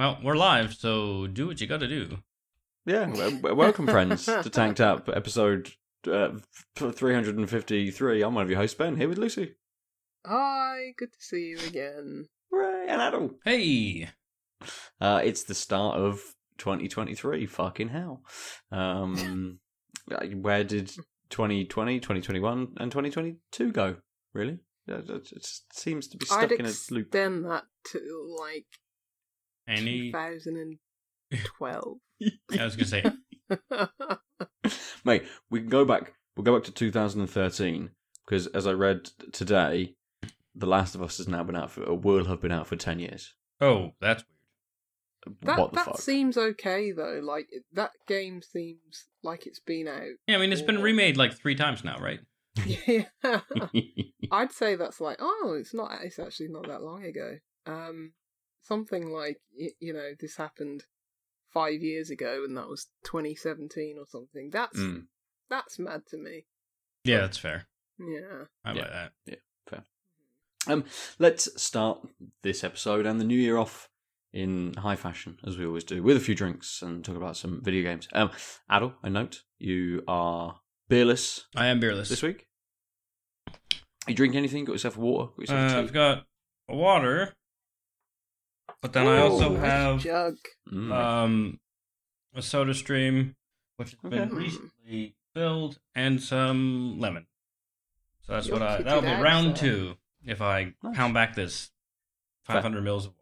Well, we're live, so do what you got to do. Yeah, welcome, friends, to Tanked Up, episode uh, 353. I'm one of your hosts, Ben, here with Lucy. Hi, good to see you again. Hooray, and Adel. Hey, Uh, it's the start of 2023. Fucking hell. Um, where did 2020, 2021, and 2022 go? Really? It it just seems to be stuck I'd in a loop. extend that to like any? 2012. I was gonna say, Mate, we can go back. We'll go back to 2013 because, as I read today, The Last of Us has now been out for, or will have been out for 10 years. oh, that's weird. that what the that fuck? seems okay though. Like that game seems like it's been out. Yeah, I mean, it's been Yeah. remade like three times now, right? Yeah, I'd say that's like oh, it's not. It's actually not that long ago. Um, something like you know this happened five years ago, and that was 2017 or something. That's Mm. that's mad to me. Yeah, that's fair. Yeah. I Yeah. buy that. Yeah, fair. Um, let's start this episode and the new year off in high fashion, as we always do, with a few drinks and talk about some video games. Um, Adel, I note you are beerless I am beerless. this week. You drink anything? Got yourself water? Got Uh, yourself I've got water, but then I also have jug. Mm. um a Soda Stream, which has been recently filled, and some lemon. So that's You're what I that'll be out, round sir. two if I Nice. pound back this 500 mils of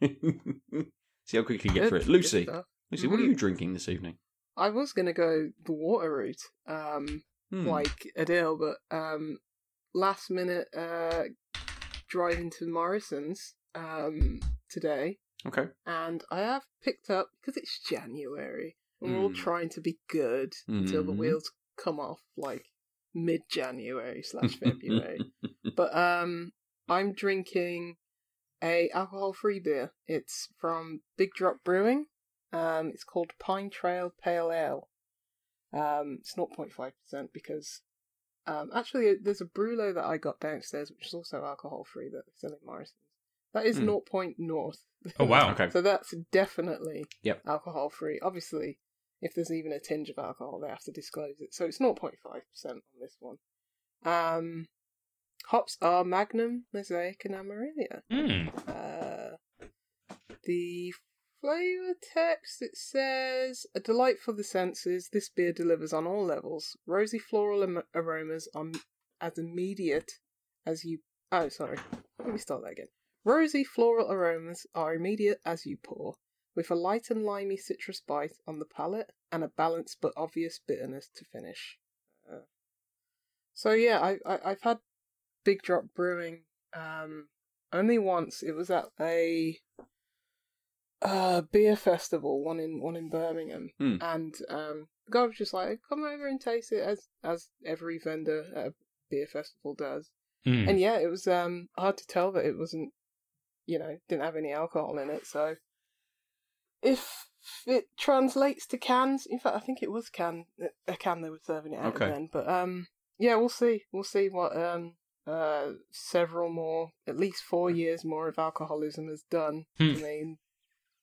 water. See how quickly you get through it. good Lucy, stuff. Lucy, what are Mhm. you drinking this evening? I was gonna go the water route, um, Hmm. like Adele, but um, last minute uh, driving to Morrison's um today, Okay. and I have picked up because it's January, and we're all Mm. trying to be good until the Mhm. wheels come off, like mid January slash February. but um, I'm drinking a alcohol free beer. It's from Big Drop Brewing. Um, it's called Pine Trail Pale Ale. Um, it's not 0.5% because um, actually there's a Brulo that I got downstairs which is also alcohol free that they sell in Morrison's. That is Hmm. 0.0. Oh wow! Okay. so that's definitely Yep. alcohol free. Obviously, if there's even a tinge of alcohol, they have to disclose it. So it's 0.5% on this one. Um, hops are Magnum, Mosaic, and Amarillo. Mm. Uh, the flavor text it says a delight for the senses. This beer delivers on all levels. Rosy floral am- aromas are m- as immediate as you. Oh, sorry. Let me start that again. Rosy floral aromas are immediate as you pour, with a light and limey citrus bite on the palate and a balanced but obvious bitterness to finish. Uh, so yeah, I, I I've had Big Drop Brewing um only once. It was at a uh beer festival, one in one in Birmingham, Hmm. and um the guy was just like, "Come over and taste it," as as every vendor at a beer festival does. Mm. And yeah, it was um hard to tell that it wasn't, you know, didn't have any alcohol in it. So if it translates to cans, in fact, I think it was can a can they were serving it out Okay. then. But um, yeah, we'll see. We'll see what um uh several more, at least four years more of alcoholism has done Hmm. to me.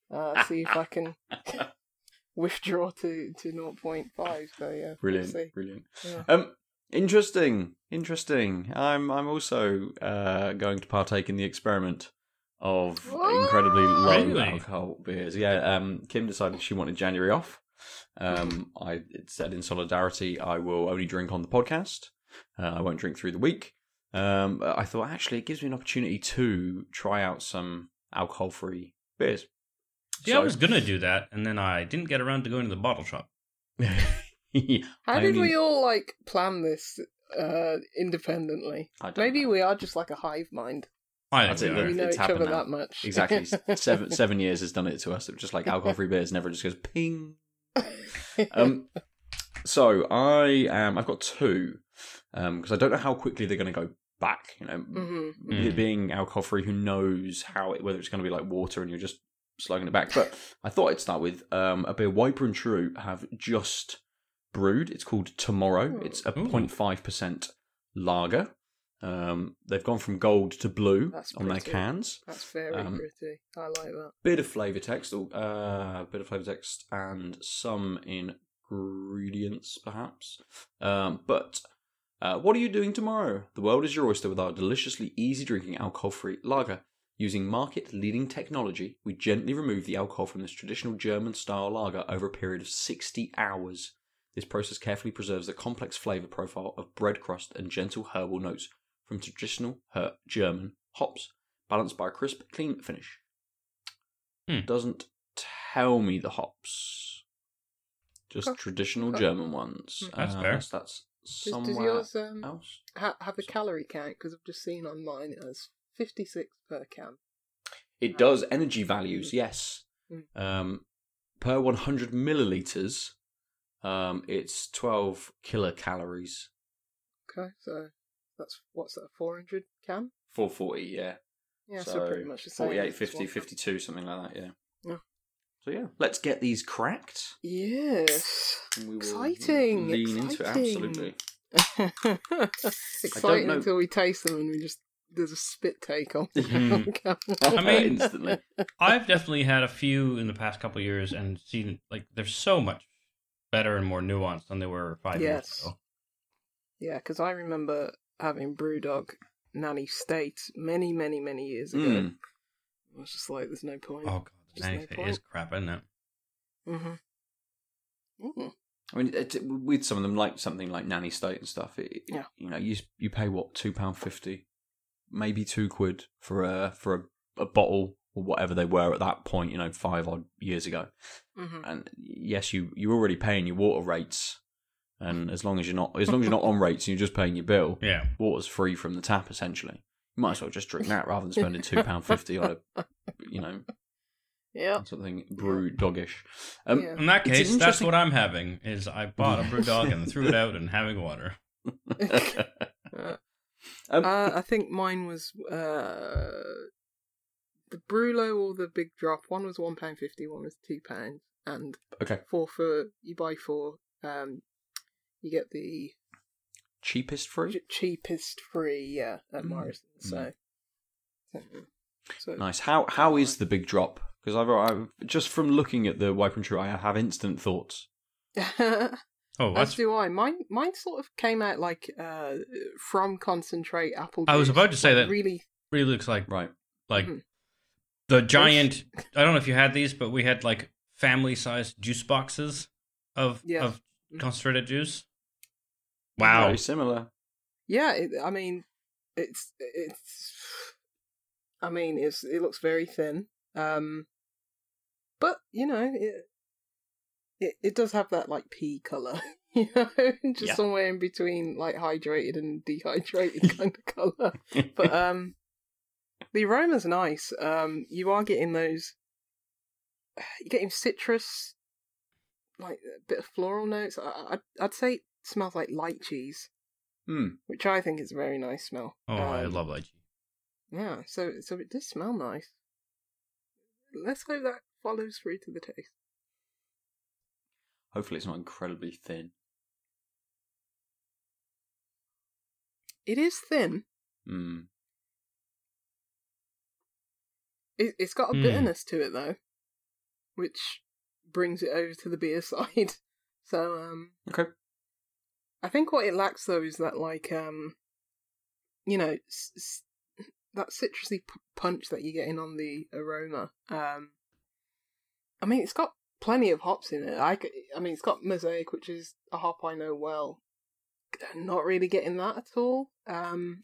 Uh, see if I can withdraw to to 0.5. So yeah, Brilliant, We'll brilliant. Yeah. Um, interesting, interesting. I'm I'm also uh, going to partake in the experiment of incredibly low Really? alcohol beers. Yeah, um, Kim decided she wanted January off. Um, I said in solidarity, I will only drink on the podcast. Uh, I won't drink through the week. Um, I thought actually it gives me an opportunity to try out some alcohol-free beers. Yeah, I was gonna do that, and then I didn't get around to going to the bottle shop. How I did only- we all like plan this uh independently? Maybe know. we are just like a hive mind. I That's think it, we We are. know it's happened now. that much. Exactly. seven seven years has done it to us. It just like alcohol free beers never just goes ping. Um, so I am. I've got two because I don't know how quickly they're going to go back. You know, hmm Mm. it being alcohol free, who knows how it, whether it's going to be like water and you're just slugging it back. But I thought I'd start with um, a beer. Wiper and True have just brewed. It's called Tomorrow. It's a Ooh. 0.5 percent lager. Um, they've gone from gold to blue That's on their pretty. cans. That's very Um, pretty. I like that. Bit of flavor text, uh, bit of flavor text, and some ingredients, perhaps. Um, but uh, what are you doing tomorrow? The world is your oyster with our deliciously easy drinking alcohol free lager. Using market leading technology, we gently remove the alcohol from this traditional German style lager over a period of 60 hours. This process carefully preserves the complex flavor profile of bread crust and gentle herbal notes from traditional German hops, balanced by a crisp, clean finish. Hmm. Doesn't tell me the hops, just Okay. traditional Okay. German ones. Hmm, That's Uh, fair. That's, that's Does, somewhere does yours um, else. ha- have a calorie count? Because I've just seen online it has 56 per can. It does energy values, yes. Mm. Um, per 100 milliliters, um, it's 12 kilocalories. Okay, so that's what's that? 400 can? 440, yeah. Yeah, so, pretty much the same. 48, 50, 52, something like that, yeah. Yeah. So, yeah, let's get these cracked. Yes. And we will Exciting, Lean into it, exciting. absolutely. Exciting know- until we taste them and we just there's a spit take on. Mhm. I mean- instantly. I've definitely had a few in the past couple of years and seen like they're so much better and more nuanced than they were five Yes. years ago. yeah, because I remember having BrewDog Nanny State many, many, many years ago. Mm. I was just like, there's no point. Oh god, Just no point. is crap, isn't it? Mm-hmm. Mm. I mean, it, with some of them, like something like Nanny State and stuff, it, Yeah. you know, you you pay what two pound fifty, maybe two quid for a for a, a bottle or whatever they were at that point, you know, five odd years ago. hmm And yes, you you're already paying your water rates, and as long as you're not as long as you're not on rates and you're just paying your bill, Yeah. water's free from the tap essentially. You might as well just drink that rather than spending two pound fifty on a, you know, Yeah. something brew doggish. Um, Yeah. In that It's an case, that's what I'm having. Is I bought a brew dog and threw it out and having water. Uh, Um, uh, I think mine was uh, the Brulo or the Big Drop. One was one pound fifty. One was two pounds. And okay, four for you buy four. Um, you get the cheapest free. ch- cheapest free. Yeah, at Mm. Morrison. So, so Nice. How how is the big drop? Because I've, I've just from looking at the Wiper and True, I have instant thoughts. Oh, As that's. do I. Mine, mine sort of came out like uh, from concentrate apple. I was about to say that- Really, really looks like Right. like Mhm. the giant. I don't know if you had these, but we had like family-sized juice boxes of Yeah. of Mhm. concentrated juice. Wow. Very similar. yeah. It, I mean, it's it's. I mean, it's it looks very thin. Um, but you know, it it, it does have that like pea color. You know, just Yeah. somewhere in between like hydrated and dehydrated kind of color. but um the aroma's nice um you are getting those you're getting citrus like a bit of floral notes I, I'd, I'd say it smells like lychee Hmm. which i think is a very nice smell Oh, I Um, love lychee. yeah so so it does smell nice let's hope that follows through to the taste Hopefully, it's not incredibly thin. it is thin Hmm. it, it's got a Hmm. bitterness to it though which brings it over to the beer side so um Okay. I think what it lacks though is that like um, you know, s- s- that citrusy p- punch that you're getting on the aroma. Um, I mean, it's got plenty of hops in it. I, c- I mean, it's got mosaic, which is a hop I know well. Not really getting that at all. Um,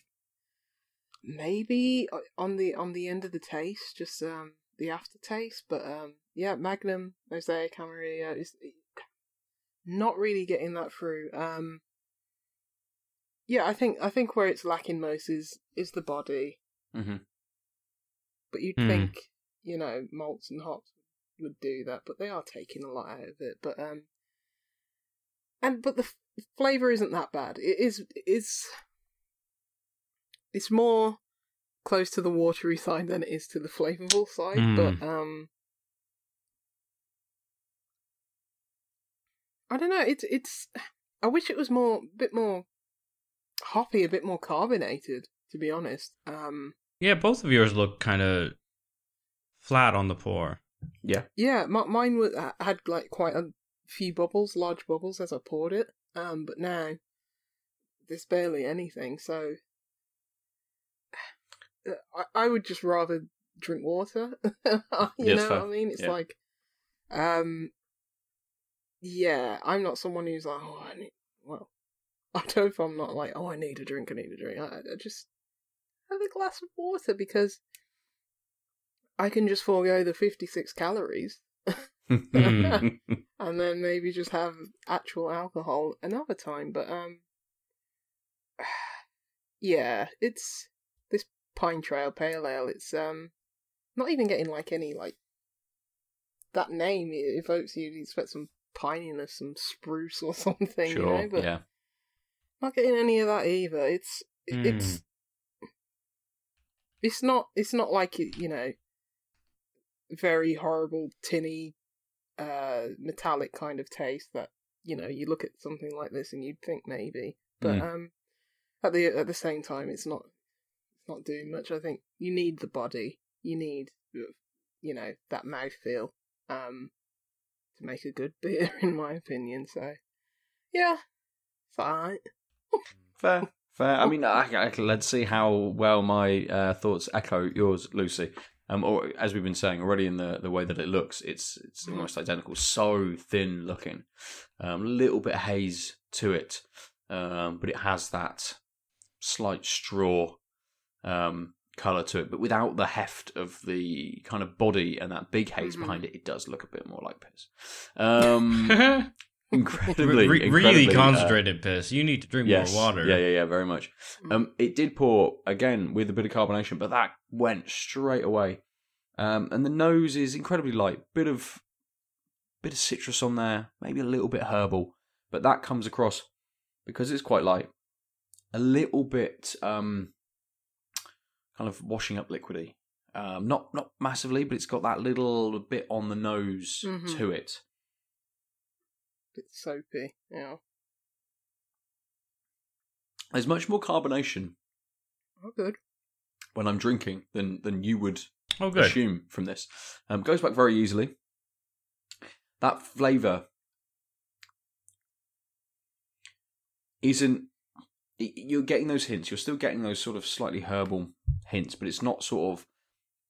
maybe on the on the end of the taste, just um the aftertaste. But um, yeah, Magnum Mosaic Amarillo is not really getting that through. Um, yeah, I think I think where it's lacking most is is the body. hmm But you'd Hmm. think you know malts and hops would do that, but they are taking a lot out of it. But um, and but the f- flavor isn't that bad. It is it's it's more close to the watery side than it is to the flavorful side. Hmm. But um, I don't know. It's it's. I wish it was more, a bit more hoppy, a bit more carbonated, to be honest. Um, Yeah, both of yours look kind of flat on the pour. Yeah. yeah, m- mine was, had like quite a few bubbles, large bubbles, as I poured it. Um, but now there's barely anything. So I, I would just rather drink water. you Yes, know fair. what I mean? It's Yeah. like, um, yeah, I'm not someone who's like, oh, I need. Well, I don't know if I'm not like, oh, I need a drink. I need a drink. I, I just have a glass of water because I can just forego the 56 calories and then maybe just have actual alcohol another time. But um, yeah, it's this Pine Trail Pale Ale. It's um, not even getting like any like that name evokes you. You expect some pininess, some spruce or something, you know. But yeah. not getting any of that either. It's it's it's not it's not like you know very horrible tinny uh metallic kind of taste that you know you look at something like this and you'd think maybe but Mm. um at the at the same time it's not it's not doing much i think you need the body you need you know that mouth feel um make a good beer in my opinion so yeah fine. Fair, fair. I mean, I, I, let's see how well my uh, thoughts echo yours, Lucy. Um, or as we've been saying already, in the, the way that it looks, it's it's Mhm. almost identical. So thin looking, um, a little bit of haze to it, um, but it has that slight straw um, color to it, but without the heft of the kind of body and that big haze Mhm. behind it. It does look a bit more like piss. Um, Re- incredibly, re- really incredibly, uh, concentrated piss. You need to drink yes. more water. Yeah, yeah, yeah, very much. Um, it did pour again with a bit of carbonation, but that went straight away. Um, and the nose is incredibly light. Bit of bit of citrus on there, maybe a little bit herbal, but that comes across because it's quite light. A little bit um, kind of washing up liquidy. Um, not not massively, but it's got that little bit on the nose Mhm. to it. bit soapy yeah There's much more carbonation oh good when I'm drinking than than you would Oh, good. assume from this. Um, goes back very easily. That flavour isn't. You're getting those hints. You're still getting those sort of slightly herbal hints, but it's not sort of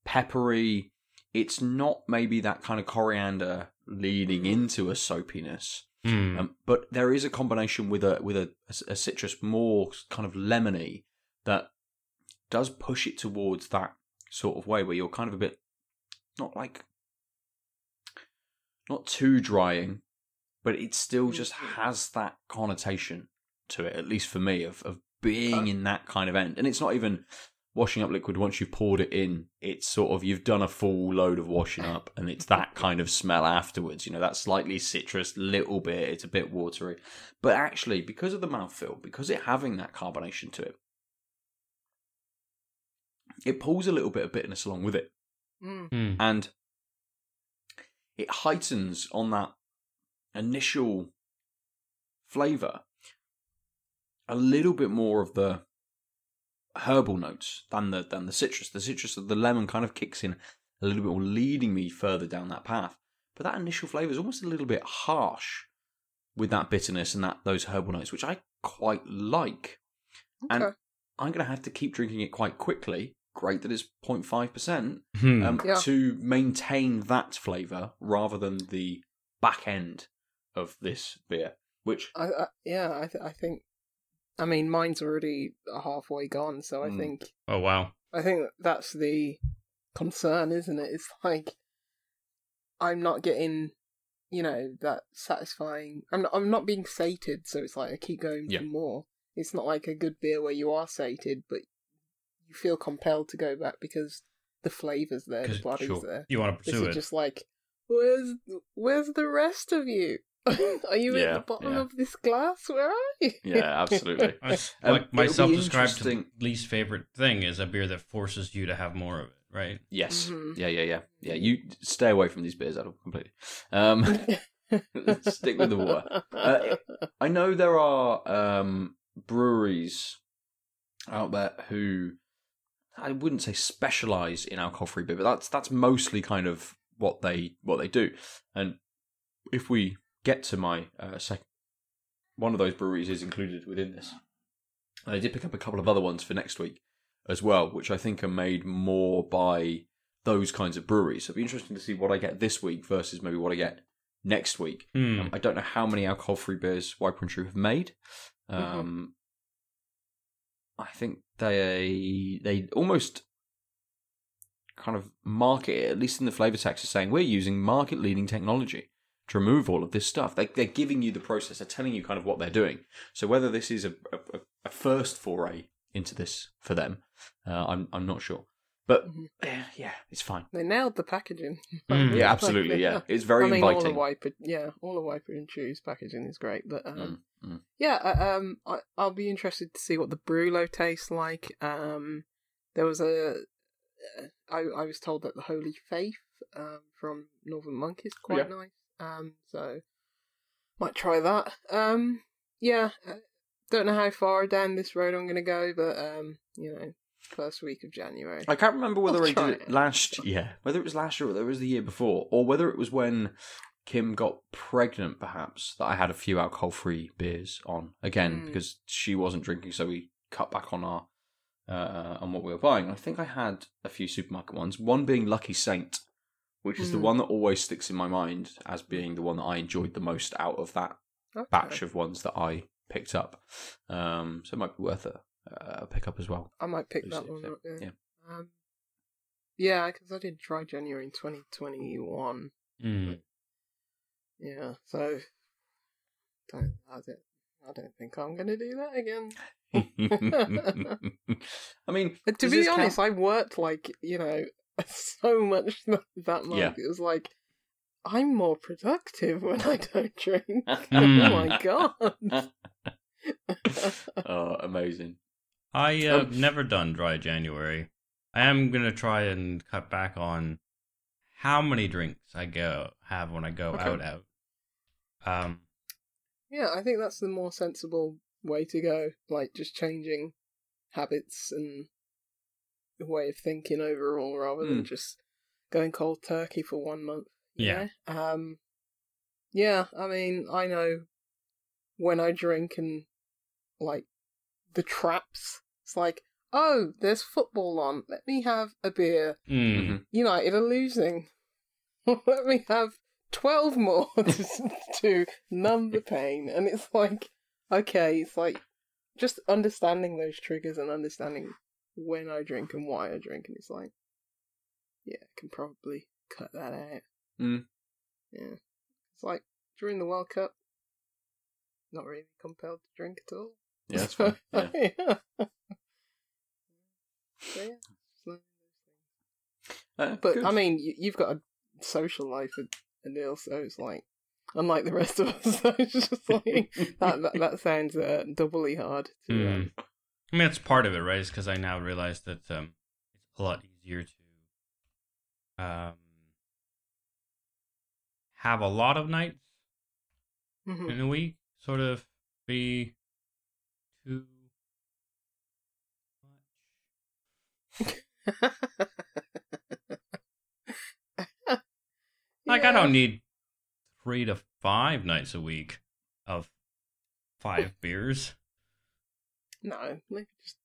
peppery. It's not maybe that kind of coriander leading into a soapiness. Mm. Um, but there is a combination with a with a, a citrus more kind of lemony that does push it towards that sort of way where you're kind of a bit not like not too drying, but it still just has that connotation to it, at least for me, of of being in that kind of end. And it's not even washing up liquid once you've poured it in. It's sort of you've done a full load of washing up, and it's that kind of smell afterwards. You know, that slightly citrus, little bit. It's a bit watery, but actually, because of the mouthfeel, because it having that carbonation to it, it pulls a little bit of bitterness along with it mm. Mm. and it heightens on that initial flavor a little bit more of the herbal notes than the than the citrus. The citrus of the lemon kind of kicks in a little bit more, leading me further down that path. But that initial flavor is almost a little bit harsh with that bitterness and that those herbal notes, which I quite like. And Okay. I'm going to have to keep drinking it quite quickly. Great that it's 0.5% Hmm. um, Yeah. to maintain that flavour rather than the back end of this beer, which I, I yeah, I th- I think, I mean, mine's already halfway gone, so I Mm. think oh wow. I think that's the concern, isn't it? It's like I'm not getting, you know, that satisfying. I'm not, I'm not being sated, so it's like I keep going Yeah. for more. It's not like a good beer where you are sated, but you feel compelled to go back because the flavor's there, the body's sure, there. You want to This pursue is it. just like, where's where's the rest of you? are you Yeah, at the bottom yeah. of this glass? Where are you? yeah, absolutely. That's Um, like my it'll self-described least favorite thing is a beer that forces you to have more of it, right? yes, Mhm. yeah, yeah, yeah, yeah. You stay away from these beers, Adam, completely. Um, Stick with the water. Uh, I know there are um, breweries out there who I wouldn't say specialize in alcohol free beer, but that's that's mostly kind of what they what they do. And if we get to my uh, second, one of those breweries is included within this. I did pick up a couple of other ones for next week as well, which I think are made more by those kinds of breweries. So it'll be interesting to see what I get this week versus maybe what I get next week. Hmm. Um, I don't know how many alcohol free beers Wiper and True have made. Um, I think they they almost kind of market it, at least in the flavor text, as saying we're using market leading technology to remove all of this stuff. They, they're giving you the process. They're telling you kind of what they're doing. So whether this is a, a, a first foray into this for them, uh, I'm I'm not sure. But yeah, yeah, it's fine. They nailed the packaging. Mm. Yeah, absolutely. Yeah, it's very I mean, all the wiper, yeah, all the Wiper and True packaging is great, but um, Mm, mm. yeah, uh, um, I, I'll be interested to see what the Brulo tastes like. Um, there was a, uh, I, I was told that the Holy Faith um, from Northern Monk is quite nice. Um, so might try that. Um, yeah, uh, don't know how far down this road I'm gonna go, but um, you know, first week of January. I can't remember whether I'll I did it it. last yeah, whether it was last year or whether it was the year before, or whether it was when Kim got pregnant, perhaps that I had a few alcohol-free beers on again Mm. because she wasn't drinking, so we cut back on our uh, on what we were buying. I think I had a few supermarket ones. One being Lucky Saint, which is the Mm. one that always sticks in my mind as being the one that I enjoyed the most out of that Okay. batch of ones that I picked up. Um, so it might be worth a, a pickup as well. I might pick that one up. Yeah. yeah. Um, yeah, because I did try January in 2021. Hmm. Yeah, so don't I don't, I don't think I'm going to do that again. I mean, to be this count- honest, I worked like you know so much that, that month. Yeah. It was like I'm more productive when I don't drink. oh Mm. my god! oh, amazing. I have Um, never done dry January. I am gonna try and cut back on how many drinks I go have when I go Okay. out out. Um, yeah, I think that's the more sensible way to go. Like just changing habits and the way of thinking overall, rather than Mm. just going cold turkey for one month. you Yeah. Um. Yeah, I mean, I know when I drink and like the traps. It's like, oh, there's football on. Let me have a beer. mm, Mhm. United are losing. Let me have 12 more to, to numb the pain. And it's like, okay, it's like just understanding those triggers and understanding when I drink and why I drink. And it's like, yeah, I can probably cut that out. Mm. Yeah. It's like during the World Cup, not really compelled to drink at all. Yeah, that's fine. Yeah. yeah. So, yeah, just learning those things. Uh, But good. I mean, you, you've got a social life, and Anil, so it's like, unlike the rest of us, so it's just like that. That, that sounds uh, doubly hard. To, um, I mean, that's part of it, right? Is because I now realize that um, it's a lot easier to um, have a lot of nights mhm. in a week, sort of be too much. Like, I don't need three to five nights a week of five beers. No, maybe just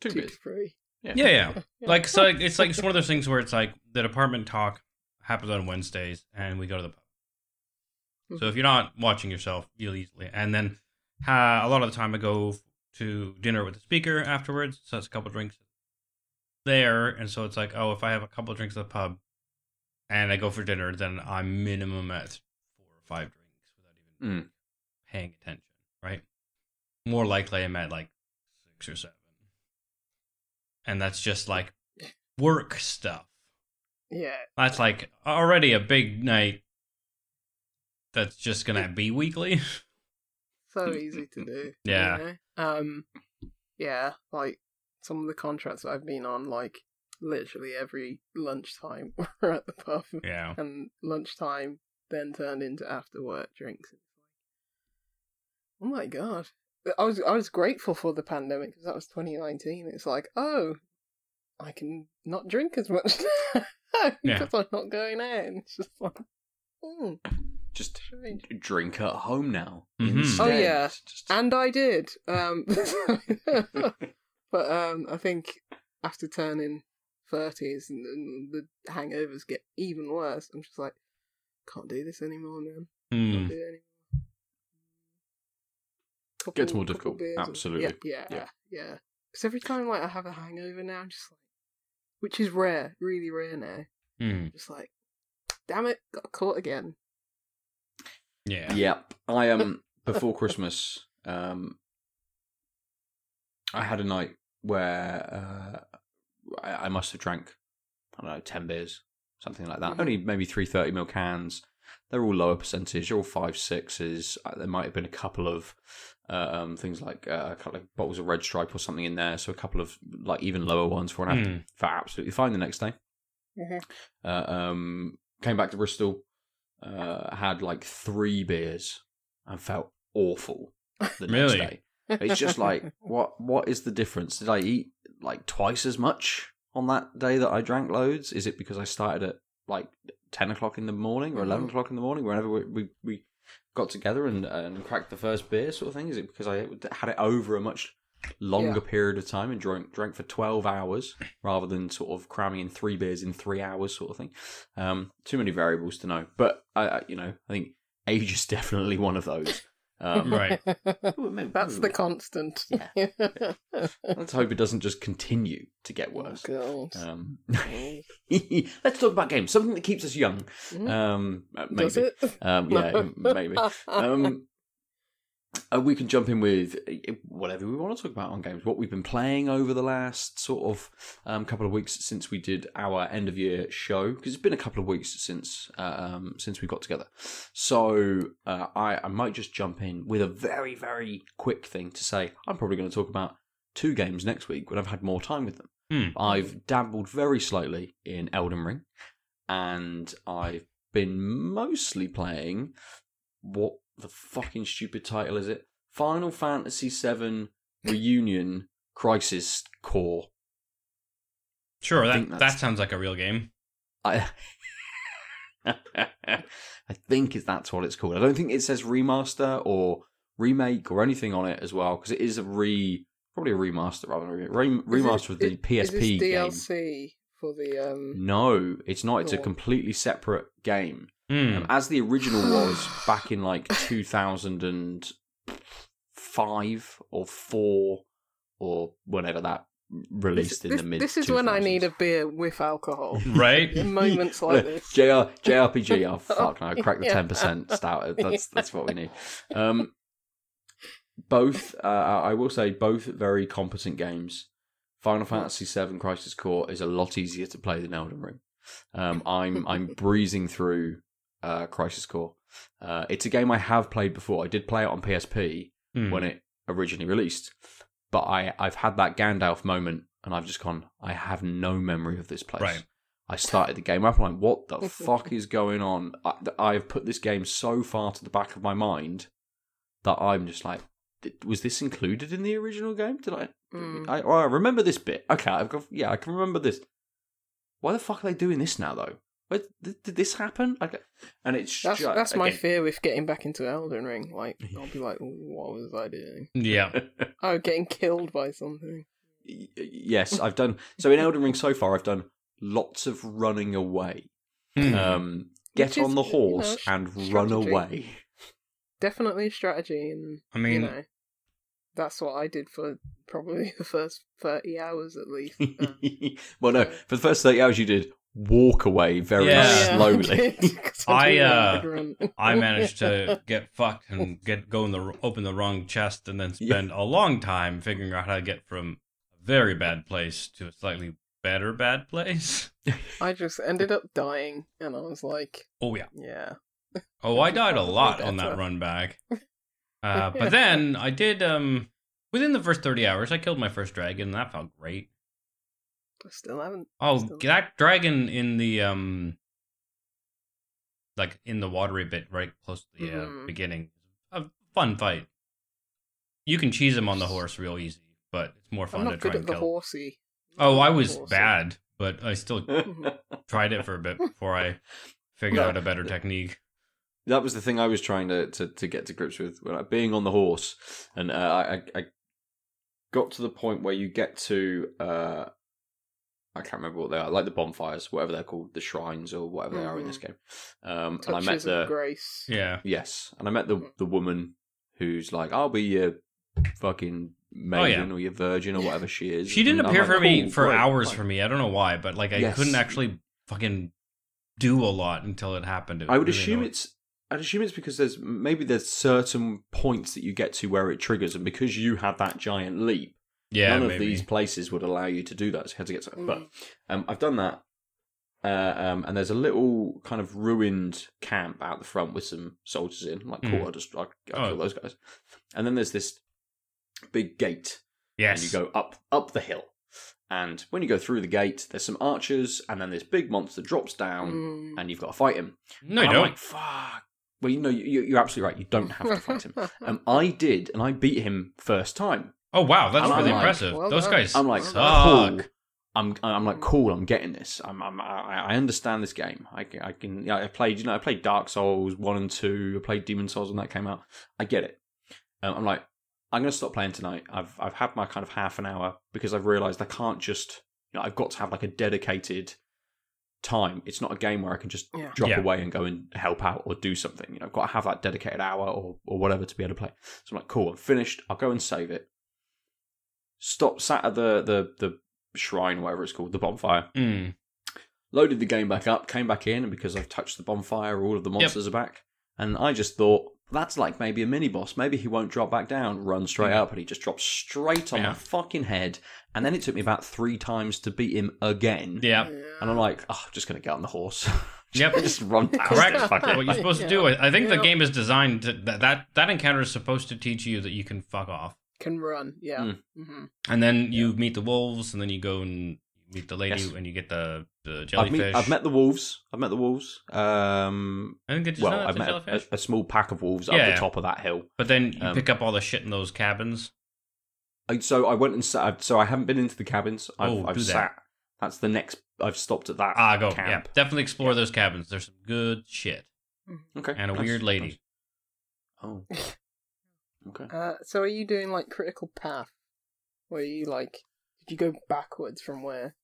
two two to bits. three. Yeah, yeah. Like, so it's like it's one of those things where it's like the department talk happens on Wednesdays, and we go to the pub. So if you're not watching yourself, you'll easily. And then uh, a lot of the time, I go to dinner with the speaker afterwards. So it's a couple drinks there, and so it's like, oh, if I have a couple drinks at the pub, and I go for dinner, then I'm minimum at four or five drinks without even Mm. paying attention, right? More likely, I'm at like six or seven, and that's just like work stuff. Yeah, That's like already a big night. That's just gonna be weekly. so easy to do. Yeah. you know? Um. Yeah, like some of the contracts that I've been on, like literally every lunchtime we're at the pub, yeah. and lunchtime then turned into after work drinks. Oh my god. I was I was grateful for the pandemic because that was 2019. It's like, oh, I can not drink as much because Yeah. I'm not going out. It's just like, hmm, Just strange. drink at home now. Mhm. Oh, yeah. Just- And I did. Um, but um, I think after turning 30s and, and the hangovers get even worse, I'm just like, can't do this anymore, man. Hmm. Can't do it anymore. Couple- Gets more couple difficult, beers and- absolutely. Yeah, yeah, Yeah. yeah. Because every time like I have a hangover now, I'm just like, which is rare, really rare now. Hmm. Just like, damn it, got caught again. Yeah. Yep. I um before Christmas, um I had a night where uh I, I must have drank I don't know, ten beers, something like that. Mhm. Only maybe three thirty mil cans. They're all lower percentage, all five sixes. Uh, There might have been a couple of uh, um, things like uh, a couple of bottles of red stripe or something in there, so a couple of like even lower ones for an after. Hmm. Felt absolutely fine the next day. Mhm. Uh, um, came back to Bristol, uh, had like three beers, and felt awful the next Really? day. It's just like what what is the difference? Did I eat like twice as much on that day that I drank loads? Is it because I started at like ten o'clock in the morning or eleven Mhm. o'clock in the morning, whenever we, we we got together and and cracked the first beer, sort of thing? Is it because I had it over a much longer Yeah. period of time and drank drank for twelve hours rather than sort of cramming in three beers in three hours, sort of thing? Um, too many variables to know, but I, I you know I think age is definitely one of those. Um, Right. That's the constant. Yeah. Let's hope it doesn't just continue to get worse. Oh, God. Um, Oh. let's talk about games. Something that keeps us young. Mhm. Um, uh, maybe. Does it? Um, yeah, maybe. Uh, we can jump in with uh, whatever we want to talk about on games. What we've been playing over the last sort of um, couple of weeks since we did our end of year show, because it's been a couple of weeks since uh, um, since we got together. So uh, I, I might just jump in with a very very quick thing to say. I'm probably going to talk about two games next week when I've had more time with them. Hmm. I've dabbled very slightly in Elden Ring, and I've been mostly playing what the fucking stupid title is it? Final Fantasy VII Reunion Crisis Core. Sure, I that that sounds like a real game. I I think is that's what it's called. I don't think it says remaster or remake or anything on it as well because it is a re probably a remaster rather than a re, remaster of the Is PSP this game. DLC for the um? No, it's not. It's a completely separate game. Hmm. Um, as the original was back in like 2005 or 4 or whenever that released This, in this, the mid this is when I need a beer with alcohol. right? In moments like this. JR, JRPG, oh fuck no, crack the Yeah. 10% stout. That's, that's what we need. Um, both, uh, I will say, both very competent games. Final Fantasy VII Crisis Core is a lot easier to play than Elden Ring. Um, I'm I'm breezing through uh, Crisis Core. Uh, it's a game I have played before. I did play it on PSP Hmm. when it originally released, but I I've had that Gandalf moment, and I've just gone. I have no memory of this place. Right. I started the game up, and I'm like, what the fuck is going on? I, I've put this game so far to the back of my mind that I'm just like, was this included in the original game? Did I? Mm. I, I remember this bit. Okay, I've got. Yeah, I can remember this. Why the fuck are they doing this now, though? Where, did, did this happen? Okay. And it's That's ju- that's my again- fear with getting back into Elden Ring. Like I'll be like, what was I doing? Yeah. Oh, getting killed by something. Y- yes, I've done. So in Elden Ring so far, I've done lots of running away. Hmm. Um, get is, on the you horse know, and run away. Definitely a strategy, and I mean- you know, that's what I did for probably the first thirty hours at least. Uh, well, no, for the first thirty hours, you did walk away very Yeah. slowly. I, I, uh. I managed to get fucked and get go in the open the wrong chest and then spend a long time figuring out how to get from a very bad place to a slightly better bad place. I just ended up dying, and I was like, Oh yeah. yeah. Oh, I died a lot on that run back. Uh, but then I did um within the first 30 hours I killed my first dragon and that felt great. I still haven't. Oh, Still- that dragon in the um like in the watery bit right close to the uh, Mhm. beginning. A fun fight. you can cheese him on the horse real easy, but it's more I'm fun to not try good and the kill. horsey. Oh, I was Horsey. bad, but I still Mhm. tried it for a bit before I figured No. out a better technique. that was the thing I was trying to to, to get to grips with, when being on the horse, and uh, I, I I got to the point where you get to uh, I can't remember what they are, like the bonfires, whatever they're called, the shrines or whatever they are in this game. Um, and I met Touches of the grace. Yeah. yes, and I met the the woman who's like, I'll be your fucking maiden or your virgin or whatever she is. Oh, She didn't And I'm appear like, for me cool, for great, hours fine. for me. I don't know why, but like I Yes. couldn't actually fucking do a lot until it happened. It I would really assume annoyed- it's. I'd assume it's because there's maybe there's certain points that you get to where it triggers, and because you had that giant leap, yeah, none of maybe. these places would allow you to do that. So you had to get to. Mm. But um, I've done that, uh, um, and there's a little kind of ruined camp out the front with some soldiers in. Like, cool, Mm. I'll just I'll, I'll Oh. kill those guys. And then there's this big gate, yes. and you go up up the hill. And when you go through the gate, there's some archers, and then this big monster drops down, Mm. and you've got to fight him. no, And you I'm don't. like, fuck. Well, you know, you, you're absolutely right. You don't have to fight him. Um, I did, and I beat him first time. Oh wow, that's I'm really like- impressive. Well Those guys I'm like, suck. cool. I'm, I'm like, cool. I'm getting this. I'm, I'm, I I understand this game. I, can- I can. Yeah, I played. You know, I played Dark Souls one and two. I played Demon's Souls when that came out. I get it. Um, I'm like, I'm gonna stop playing tonight. I've, I've had my kind of half an hour because I've realised I can't just. You know, I've got to have like a dedicated time. It's not a game where I can just Yeah. drop Yeah. away and go and help out or do something. You know, I've got to have that dedicated hour or, or whatever to be able to play. So I'm like, cool, I'm finished. I'll go and save it. Stop, sat at the the the shrine, whatever it's called, the bonfire. Mm. Loaded the game back up, came back in, and because I've touched the bonfire, all of the monsters are back. And I just thought that's like maybe a mini boss. Maybe he won't drop back down, run straight Yeah. up, and he just drops straight on Yeah. my fucking head. And then it took me about three times to beat him again. Yeah. And I'm like, oh, I'm just gonna get on the horse. Yep. just run past Correct. it. Fuck it. what you're supposed to do. I I think the game is designed to, that, that that encounter is supposed to teach you that you can fuck off, Can run, yeah. Mm. hmm and then you meet the wolves, and then you go and meet the lady, Yes. and you get the the I've, jellyfish. meet, I've met the wolves. I've met the wolves. Um, I think it's well, I've met a, a small pack of wolves up the yeah. top of that hill. but then you um, pick up all the shit in those cabins. I, so I went and sat. So I haven't been into the cabins. I've, Oh, I've do that. sat. That's the next. I've stopped at that. Ah, go. camp. Yeah, definitely explore those cabins. There's some good shit Okay. and a nice, weird lady. nice. Oh. Okay. Uh, so are you doing like critical path? Where you like did you go backwards from where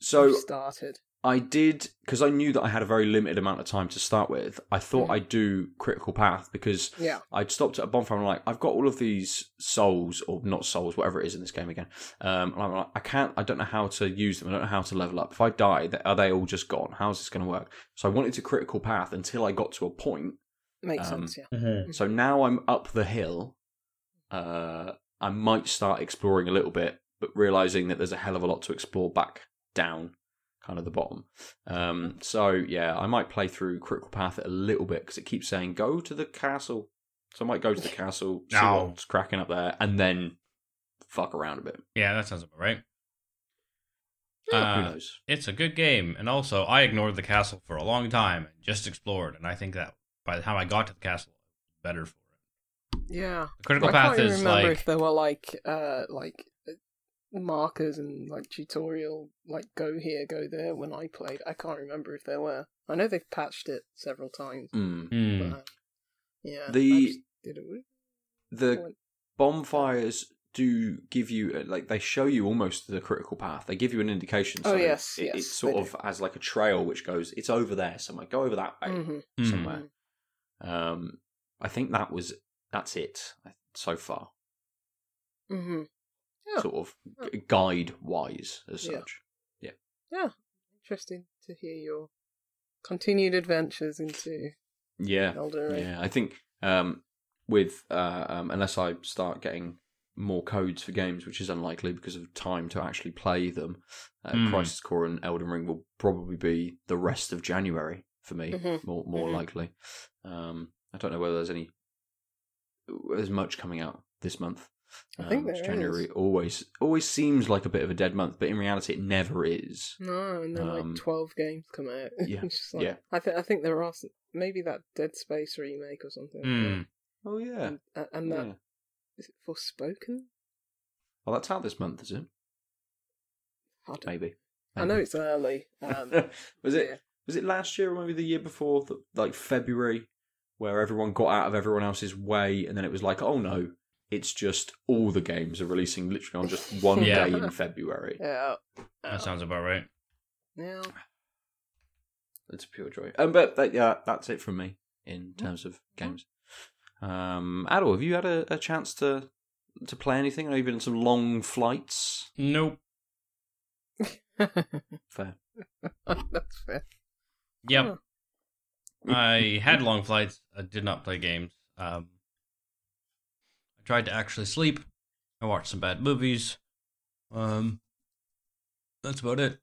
So you started? I did because I knew that I had a very limited amount of time to start with. I thought Mhm. I'd do critical path because Yeah. I'd stopped at a bonfire. and I'm like, I've got all of these souls, or not souls, whatever it is in this game again. Um, and I'm like, I can't, I don't know how to use them. I don't know how to level up. If I die, are they all just gone? How's this going to work? So I wanted to critical path until I got to a point. Makes Um, sense, yeah. So now I'm up the hill. Uh, I might start exploring a little bit, but realizing that there's a hell of a lot to explore back down, kind of the bottom. Um, so yeah, I might play through Critical Path a little bit because it keeps saying go to the castle. So I might go to the castle, see No. what's cracking up there, and then fuck around a bit. Yeah, that sounds about right. Who Uh, knows? it's a good game, and also I ignored the castle for a long time and just explored, and I think that by the time I got to the castle, better for it. Yeah. The critical I path can't is remember like if there were like uh like uh, markers and like tutorial like go here, go there when I played. I can't remember if there were. I know they've patched it several times. Mm. But, uh, yeah. The- did it. The bonfires do give you uh, like they show you almost the critical path. They give you an indication. Oh, So yes, it, yes, it sort they of as like a trail which goes. It's over there somewhere. Go over that way. Mhm. hmm. somewhere. Um, I think that was that's it so far, Mm-hmm. Yeah. sort of guide wise as such. Yeah. yeah. Interesting to hear your continued adventures into Yeah, Elden Ring. yeah. I think um, with uh, um, unless I start getting more codes for games, which is unlikely because of time to actually play them, uh, Hmm. Crisis Core and Elden Ring will probably be the rest of January for me, Mhm. more more Mhm. likely. Um, I don't know whether there's any there's much coming out this month. I think Um, there January is. always always seems like a bit of a dead month, but in reality, it never is. No, and then Um, like twelve games come out. yeah, like, yeah. I think I think there are some, maybe that Dead Space remake or something. Hmm. Oh yeah, And, and that yeah. is it Forspoken? Well, that's out this month, is it? I, don't- Maybe. I know it's early. Um, was it? Yeah. Was it last year or maybe the year before? That like February, where everyone got out of everyone else's way, and then it was like, oh no, it's just all the games are releasing literally on just one Yeah. day in February. yeah. That sounds about right. Yeah. It's a pure joy. Um, but that, yeah, that's it from me in terms of games. Um, Adol, have you had a, a chance to to play anything? I know you've been on some long flights. Nope. Fair. That's fair. Yep. I had long flights. I did not play games. Um, I tried to actually sleep. I watched some bad movies. Um, that's about it.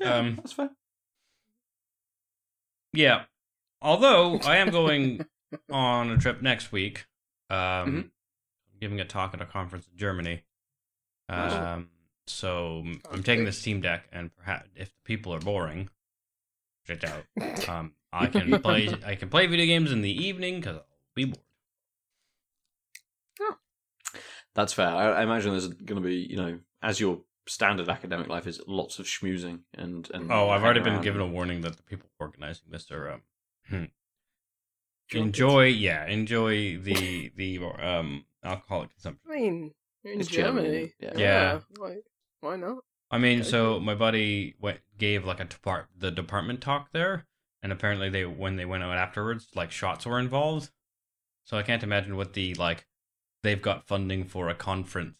Yeah, Um, that's fair. Yeah. Although I am going on a trip next week. Um, Mhm. Giving a talk at a conference in Germany. Nice. Um, so I'm taking the Steam Deck, and perhaps if the people are boring, check out. Um, I can play. I can play video games in the evening because I'll be bored. That's fair. I, I imagine there's going to be, you know, as your standard academic life is, lots of schmoozing and and. Oh, I've already been around. given a warning that the people organizing this are um, hmm. Drunkards. enjoy. Yeah, enjoy the the um alcoholic consumption. I mean, in It's Germany, Germany. yeah. Yeah. Why, why not? I mean, Okay, so my buddy went gave like a depart the department talk there, and apparently they when they went out afterwards, like shots were involved. So I can't imagine what the like they've got funding for a conference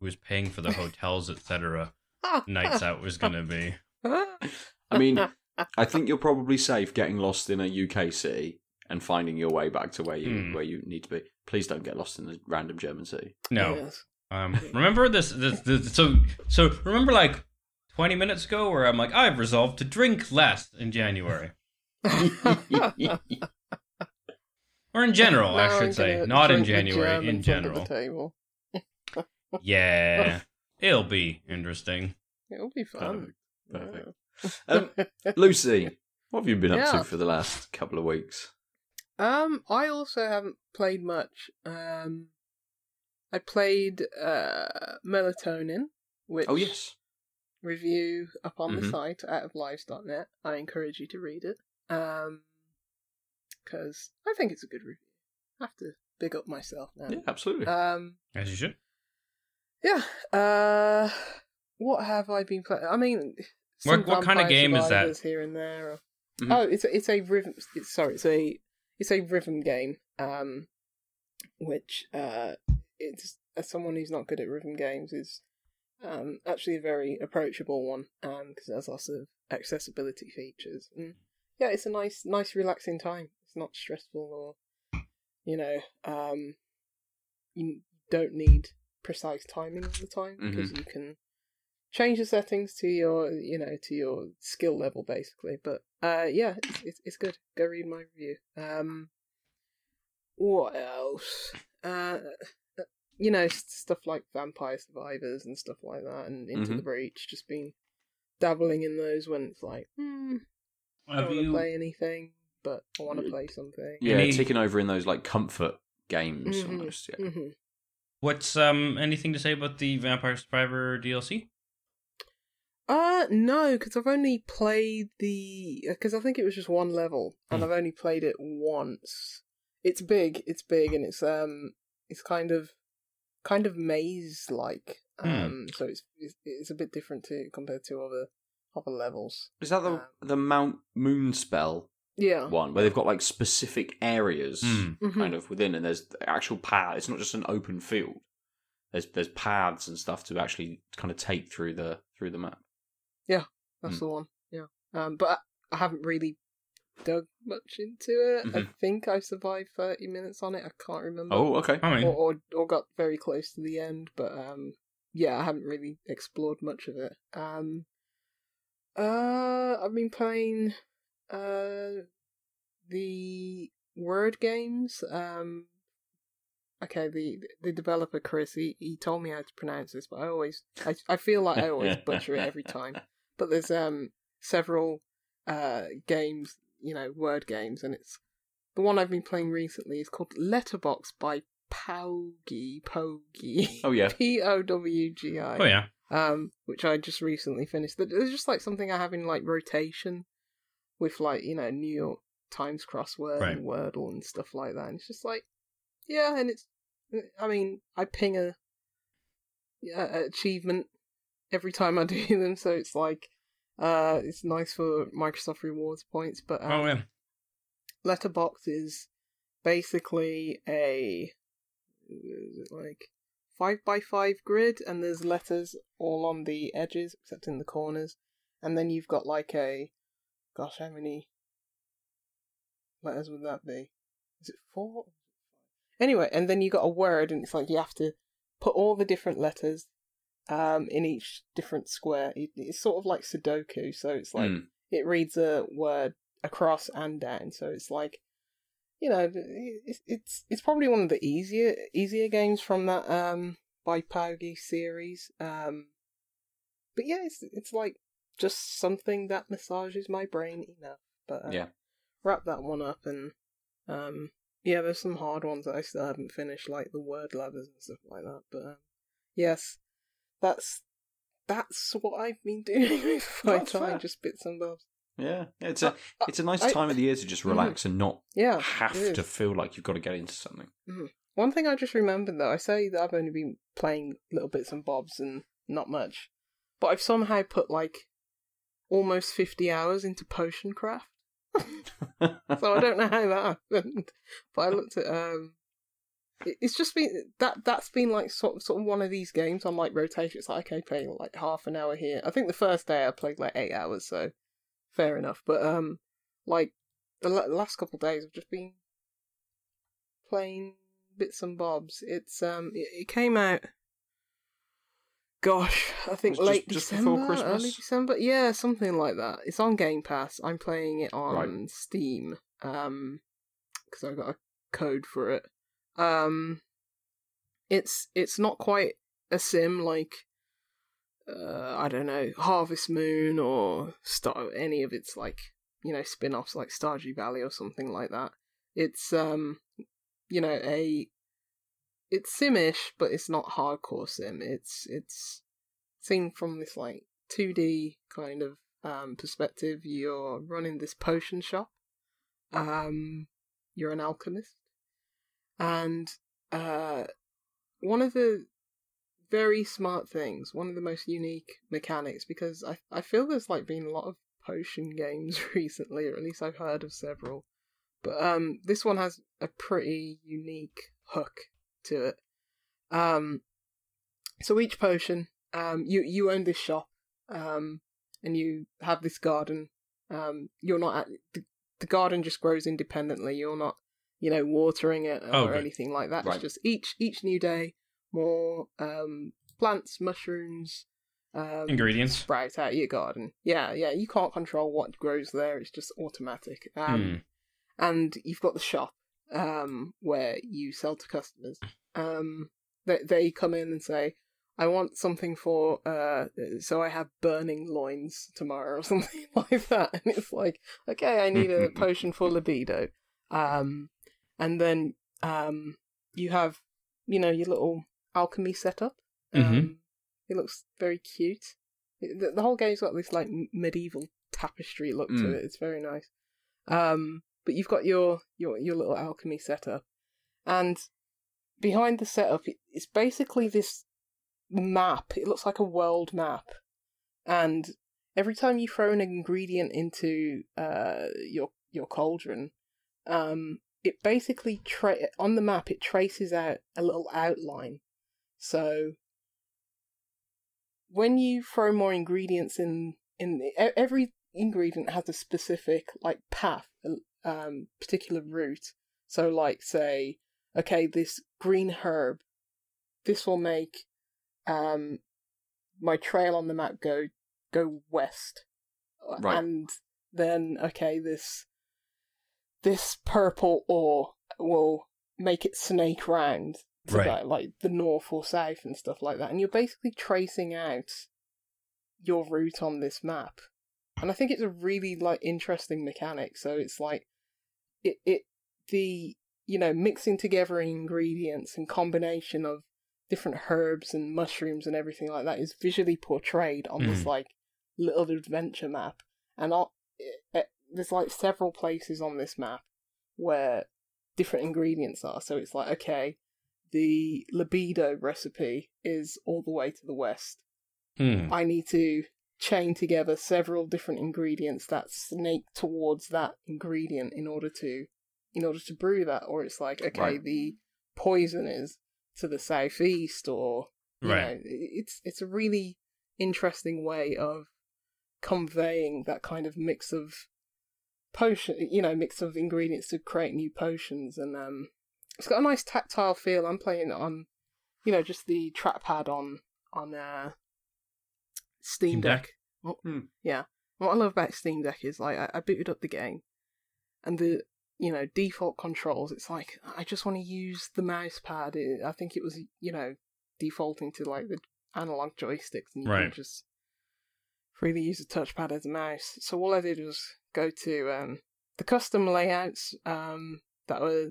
who's paying for the hotels, etc. nights out was gonna be. I mean, I think you're probably safe getting lost in a UK city and finding your way back to where you Hmm. where you need to be. Please don't get lost in a random German city. No, Yes. Um, remember this, this, this. So, so remember like twenty minutes ago where I'm like, I've resolved to drink less in January, or in general, I should I'm say, not in January, in general. Table. Yeah, it'll be interesting. It'll be fun. Perfect. Um, Lucy, what have you been up Yeah. to for the last couple of weeks? Um, I also haven't played much. Um, I played uh Melatonin, which Oh yes, review up on the Mhm. site at lives.net. I encourage you to read it. Um, because I think it's a good review. I have to big up myself now. yeah, absolutely. Um, As you should. yeah. Uh, what have I been playing? I mean, What- some what kind of game is that? Here and there. Or... Mhm. Oh, it's a, it's a rhythm. It's, sorry, it's a it's a rhythm game. Um, which uh, it's as someone who's not good at rhythm games is um actually a very approachable one. Um, because it has lots of accessibility features. And yeah, it's a nice nice relaxing time. It's not stressful or you know um you don't need precise timing all the time because you can change the settings to your you know to your skill level basically. But uh yeah it's, it's, it's good. Go read my review. Um what else? Uh you know stuff like vampire survivors and stuff like that and into Mhm. the breach just been dabbling in those when it's like hmm I don't want to you? play anything but i want to play something yeah, any- taking over in those like comfort games Mhm. almost. Yeah. hmm What's um anything to say about the Vampire Survivor DLC? Uh, no, because I've only played the. Because I think it was just one level, and Hmm. I've only played it once. It's big, it's big, and it's um, it's kind of, kind of maze like. Hmm. Um, so it's, it's it's a bit different to compared to other other levels. Is that the Um, the Mount Moonspell Yeah. one where they've got like specific areas. Mhm. kind of within, and there's the actual path. It's not just an open field. There's there's paths and stuff to actually kind of take through the through the map. Yeah, that's Mm. the one. Yeah. Um, but I, I haven't really dug much into it. I Mhm. think I survived thirty minutes on it. I can't remember. Oh, okay. I mean, or, or or got very close to the end, but um, yeah, I haven't really explored much of it. Um, uh, I've been playing uh the word games. Um, okay, the the developer Chris, he he told me how to pronounce this, but I always I I feel like I always butcher it every time. But there's um several uh games, you know, word games, and it's the one I've been playing recently is called Letterbox by Powgi, Pogi, Oh yeah. P O W G I. Oh yeah. um, which I just recently finished. That It's just like something I have in like rotation with like you know New York Times crossword Right. and Wordle and stuff like that. And it's just like, yeah, and it's, I mean, I ping a, a achievement every time I do them, so it's like, uh, it's nice for Microsoft rewards points. But um, Oh yeah. Letterbox is basically a is it like five by five grid, and there's letters all on the edges, except in the corners, and then you've got like a, gosh, how many letters would that be? Is it four? Anyway, and then you got a word, and it's like you have to put all the different letters um in each different square. It- It's sort of like Sudoku, so it's like Mm. it reads a word across and down. So it's like, you know, it's it's it's probably one of the easier easier games from that um by Powgi series. Um, but yeah, it's it's like just something that massages my brain enough. But uh, Yeah. wrap that one up and um. Yeah, there's some hard ones that I still haven't finished, like the word ladders and stuff like that. But um, yes, that's that's what I've been doing with my That's time, fair. just bits and bobs. Yeah. It's a uh, it's a nice I- time of the year to just relax and not Yeah, have to feel like you've got to get into something. One thing I just remembered though, I say that I've only been playing little bits and bobs and not much, but I've somehow put like almost fifty hours into potion craft. so I don't know how that happened, but I looked at um, it's just been that that's been like sort of, sort of one of these games on like rotation. It's like okay, play like half an hour here. I think the first day I played like eight hours, so fair enough. But um, like the la- last couple of days, I've just been playing bits and bobs. It's um, it, it came out. Gosh, I think late just- just December, early? December. Yeah, something like that. It's on Game Pass. I'm playing it on Right. Steam. Um, because I got a code for it. Um, it's it's not quite a sim like uh, I don't know Harvest Moon or Star any of its like you know spin-offs like Stardew Valley or something like that. It's um you know a it's simish but it's not hardcore sim. It's it's seen from this like 2D kind of um perspective. You're running this potion shop. Um you're an alchemist. And uh one of the very smart things, one of the most unique mechanics, because I I feel there's like been a lot of potion games recently, or at least I've heard of several. But um this one has a pretty unique hook to it. Um so each potion, um you you own this shop, um and you have this garden. Um you're not at the, the garden just grows independently. You're not, you know, watering it or Oh, good. anything like that. Right. It's just each each new day more um plants, mushrooms, um, Ingredients. sprout out of your garden. Yeah, yeah. You can't control what grows there. It's just automatic. Um, Hmm. And you've got the shop um, where you sell to customers. Um, they they come in and say, "I want something for uh, so I have burning loins tomorrow or something like that." And it's like, okay, I need a potion for libido. Um, and then um, you have you know your little alchemy setup. Um, Mhm. It looks very cute. The, the whole game's got this like medieval tapestry look to Mm. it. It's very nice. Um, but you've got your your your little alchemy setup, and behind the setup, it- it's basically this map. It looks like a world map, and every time you throw an ingredient into uh your your cauldron, um, it basically tra- on the map it traces out a little outline. So when you throw more ingredients in in e- every ingredient has a specific like path um particular route so like say okay this green herb this will make um my trail on the map go go west Right. and then okay this this purple ore will make it snake round to Right. that, like the north or south and stuff like that. And you're basically tracing out your route on this map. And I think it's a really like interesting mechanic. So it's like it it the you know, mixing together ingredients and combination of different herbs and mushrooms and everything like that is visually portrayed on this Mm. like little adventure map. And I'll, it, it, there's like several places on this map where different ingredients are. So it's like, okay, the libido recipe is all the way to the west. Hmm. I need to chain together several different ingredients that snake towards that ingredient in order to in order to brew that or it's like okay Right. the poison is to the southeast or you Right. know, it's it's a really interesting way of conveying that kind of mix of potion you know mix of ingredients to create new potions and um it's got a nice tactile feel i'm playing it on you know just the trackpad on on uh steam, deck, Deck? Hmm. yeah what i love about steam deck is like I, I booted up the game and the you know default controls it's like i just want to use the mouse pad It- i think it was you know defaulting to like the analog joysticks and you Right. can just freely use a touchpad as a mouse so all i did was go to um the custom layouts um that were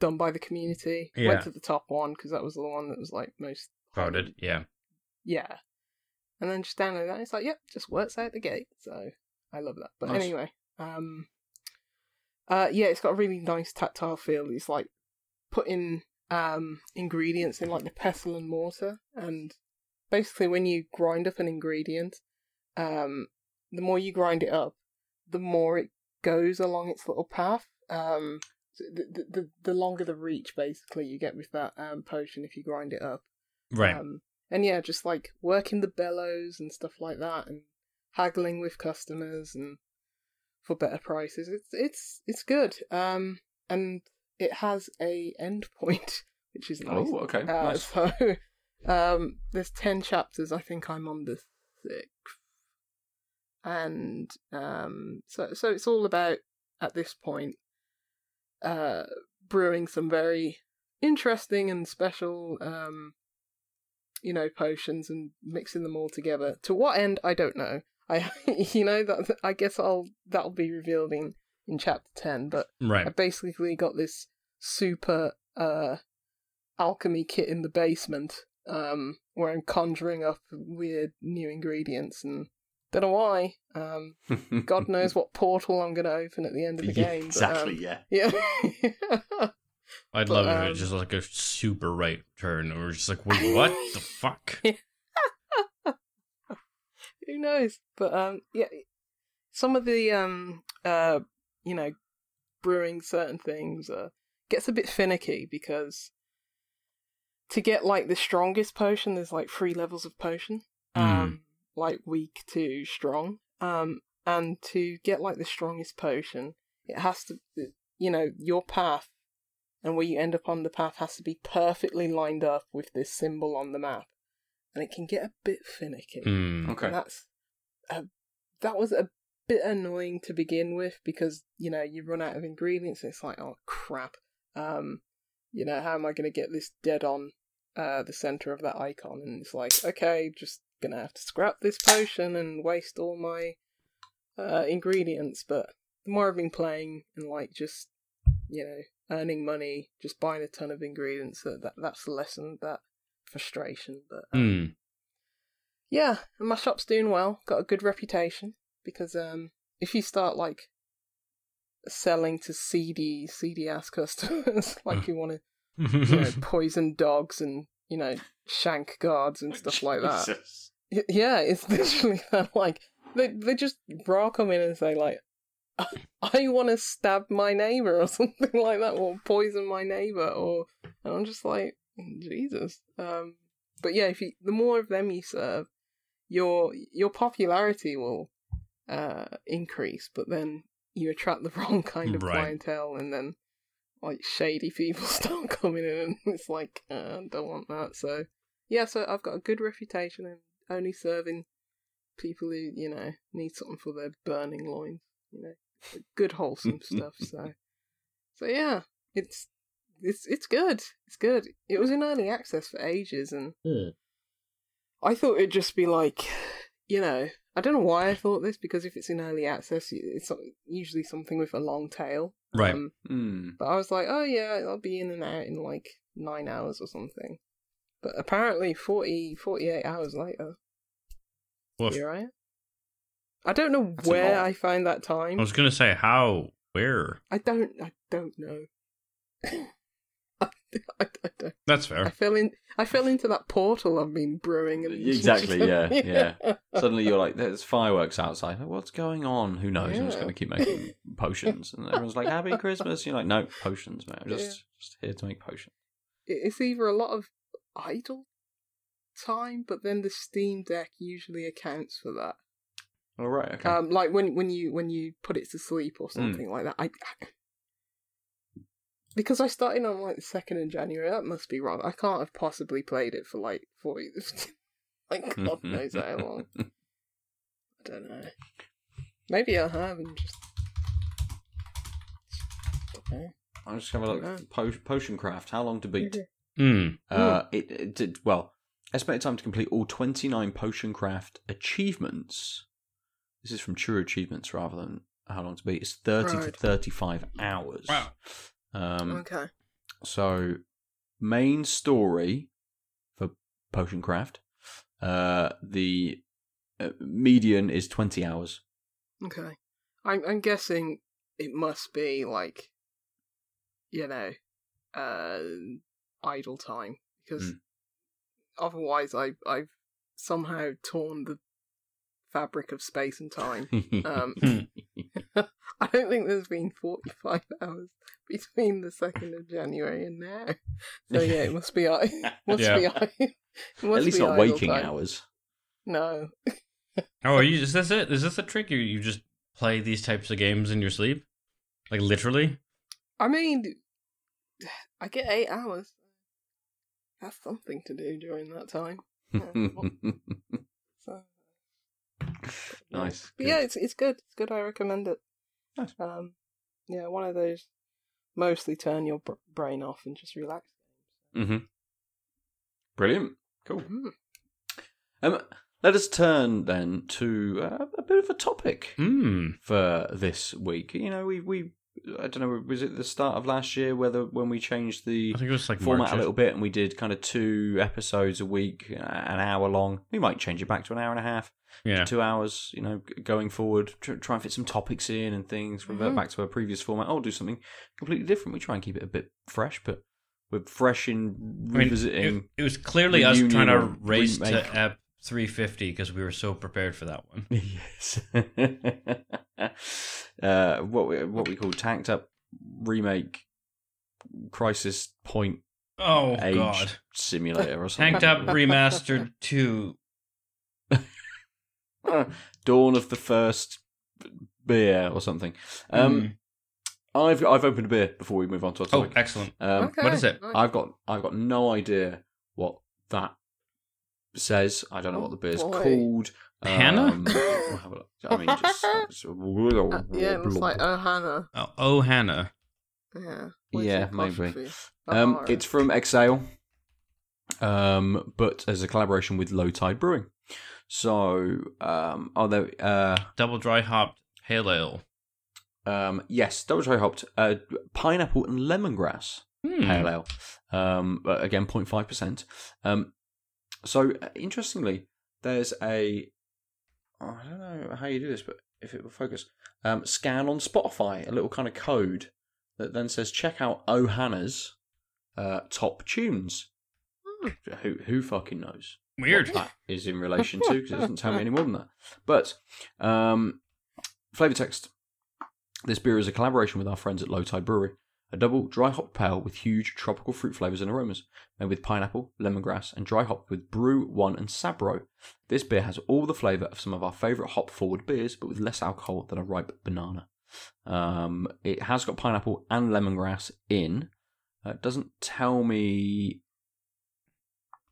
done by the community Yeah. went to the top one because that was the one that was like most Crowded. Yeah. yeah. And then just download that. And it's like, yep, just works out the gate. So I love that. But Nice. anyway, um, uh, yeah, it's got a really nice tactile feel. It's like putting um ingredients in like the pestle and mortar, and basically when you grind up an ingredient, um, the more you grind it up, the more it goes along its little path. Um, the the the, longer the reach basically you get with that um potion if you grind it up. Right. Um, and yeah, just like working the bellows and stuff like that, and haggling with customers and for better prices. It's it's it's good. Um, and it has a end point, which is nice. Oh, okay. Uh, nice. So, um, there's ten chapters. I think I'm on the sixth, and um, so so it's all about at this point, uh, brewing some very interesting and special, um, you know, potions and mixing them all together. To what end, I don't know. I, you know, that I guess I'll that'll be revealed in in chapter ten. But I basically got this super uh alchemy kit in the basement um where I'm conjuring up weird new ingredients and don't know why. Um God knows what portal I'm gonna open at the end of the Yeah, game. exactly. But, um, yeah. yeah. I'd but, love if um, it was just like a super right turn, or just like, wait, what the fuck? Who knows? But um yeah some of the um uh you know brewing certain things uh gets a bit finicky because to get like the strongest potion there's like three levels of potion. Um like weak to strong. Um and to get like the strongest potion it has to you know your path and where you end up on the path has to be perfectly lined up with this symbol on the map and it can get a bit finicky Hmm. Okay. and that's uh, that was a bit annoying to begin with because you know you run out of ingredients and it's like oh crap um you know how am i going to get this dead on uh the center of that icon and it's like okay just gonna have to scrap this potion and waste all my uh ingredients but the more i've been playing and like just you know earning money just buying a ton of ingredients that, that that's lesson. that frustration but um, Hmm. yeah, and my shop's doing well. Got a good reputation because um, if you start like selling to seedy, seedy ass customers, like you want to, you know, poison dogs and you know, shank guards and stuff like that. Yeah, it's literally that. Like they they just raw come in and say like, I want to stab my neighbor or something like that, or poison my neighbor, or and I'm just like Jesus. Um, but yeah, if you the more of them you serve, your your popularity will uh increase. But then you attract the wrong kind of Right. clientele, and then like shady people start coming in, and it's like uh, don't want that. So yeah, so I've got a good reputation and only serving people who you know need something for their burning loins. You know, good wholesome stuff. So, so yeah, it's it's it's good. It's good. It was in early access for ages, and. I thought it'd just be like, you know, I don't know why I thought this because if it's in early access, it's usually something with a long tail. Right. Um, Hmm. but I was like, oh yeah, I'll be in and out in like nine hours or something. But apparently, 40, 48 hours later, Woof. here I am. I don't know That's where. I find that time. I was gonna say how, where. I don't. I don't know. I, I, I don't. That's I fair. fell in. I fell into that portal I've been brewing. And Exactly, yeah, yeah. Suddenly you're like, there's fireworks outside. What's going on? Who knows? I'm just going to keep making potions. And everyone's like, Happy Christmas. You're like, no, potions, man. I'm just, just here to make potions. It- It's either a lot of idle time, but then the Steam Deck usually accounts for that. All right, okay. Um, like when when you when you put it to sleep or something like that. I, I because I started on like the second of January. That must be wrong. I can't have possibly played it for like forty. like God knows how long. I don't know. Maybe I have and just. don't. I'll just have a look. Po- potion craft. How long to beat? Hmm. Uh, it, it did well. Estimated time to complete all 29 potion craft achievements. This is from true achievements rather than how long to beat. It's 30 to 35 hours. Wow. Um, Okay. So, main story for potion craft. Uh, the uh, median is 20 hours. Okay. I'm I'm guessing it must be like, you know, uh, idle time because Hmm. otherwise I I've somehow torn the fabric of space and time. Um, I don't think there's been 45 hours between the second of January and now. So yeah, it must be I. Must Yeah. be I. Must At least be not waking time. hours. No. Oh, are you? Is this it? Is this a trick? You you just play these types of games in your sleep, like literally? I mean, I get eight hours. That's something to do during that time. So, nice. But good. yeah, it's it's good. It's good. I recommend it. Nice. Um, yeah, one of those mostly turn your br- brain off and just relax. Mm-hmm. Brilliant. Cool. Mm. Um, let us turn then to uh, a bit of a topic Hmm. for this week. You know, we we I don't know, was it the start of last year whether when we changed the I think it was like format March. a little bit and we did kind of two episodes a week, uh, an hour long. We might change it back to an hour and a half, Yeah. two hours. You know, going forward, try and fit some topics in and things. Revert Mhm. back to our previous format. I'll do something completely different. We try and keep it a bit fresh, but we're fresh in I mean, revisiting. it, it was clearly us trying to or race remake. to Ep 350 because we were so prepared for that one. Yes. uh, what we what we call tanked up remake crisis point Oh age God! simulator or something. Tanked up remastered two. Dawn of the first beer or something. Um, Mm. I've I've opened a beer before we move on to our oh, topic. excellent. Um, Okay, what is it? I've got I've got no idea what that says. I don't know what the beer's boy. called. Hannah? Um, we'll have a look. I mean, just, just Uh, yeah, it looks like Oh Hannah. Oh, oh Hannah. Yeah. Yeah, maybe. Um, it's from Exhale, um, but as a collaboration with Low Tide Brewing. So, um, are there? Uh, Double dry hopped pale ale. um, yes, double dry hopped, uh, pineapple and lemongrass Hmm. pale ale. Um, but again, 0.5 percent. Um, so uh, interestingly, there's a oh, I don't know how you do this, but if it will focus, um, scan on Spotify a little kind of code that then says check out Ohana's uh, top tunes. Hmm. Who who fucking knows? Weird. what that is in relation to because it doesn't tell me any more than that. But um, flavor text. This beer is a collaboration with our friends at Low Tide Brewery. A double dry hop pale with huge tropical fruit flavors and aromas, made with pineapple, lemongrass, and dry hop with Bru-1 and Sabro. This beer has all the flavor of some of our favorite hop forward beers, but with less alcohol than a ripe banana. Um, it has got pineapple and lemongrass in. Uh, it doesn't tell me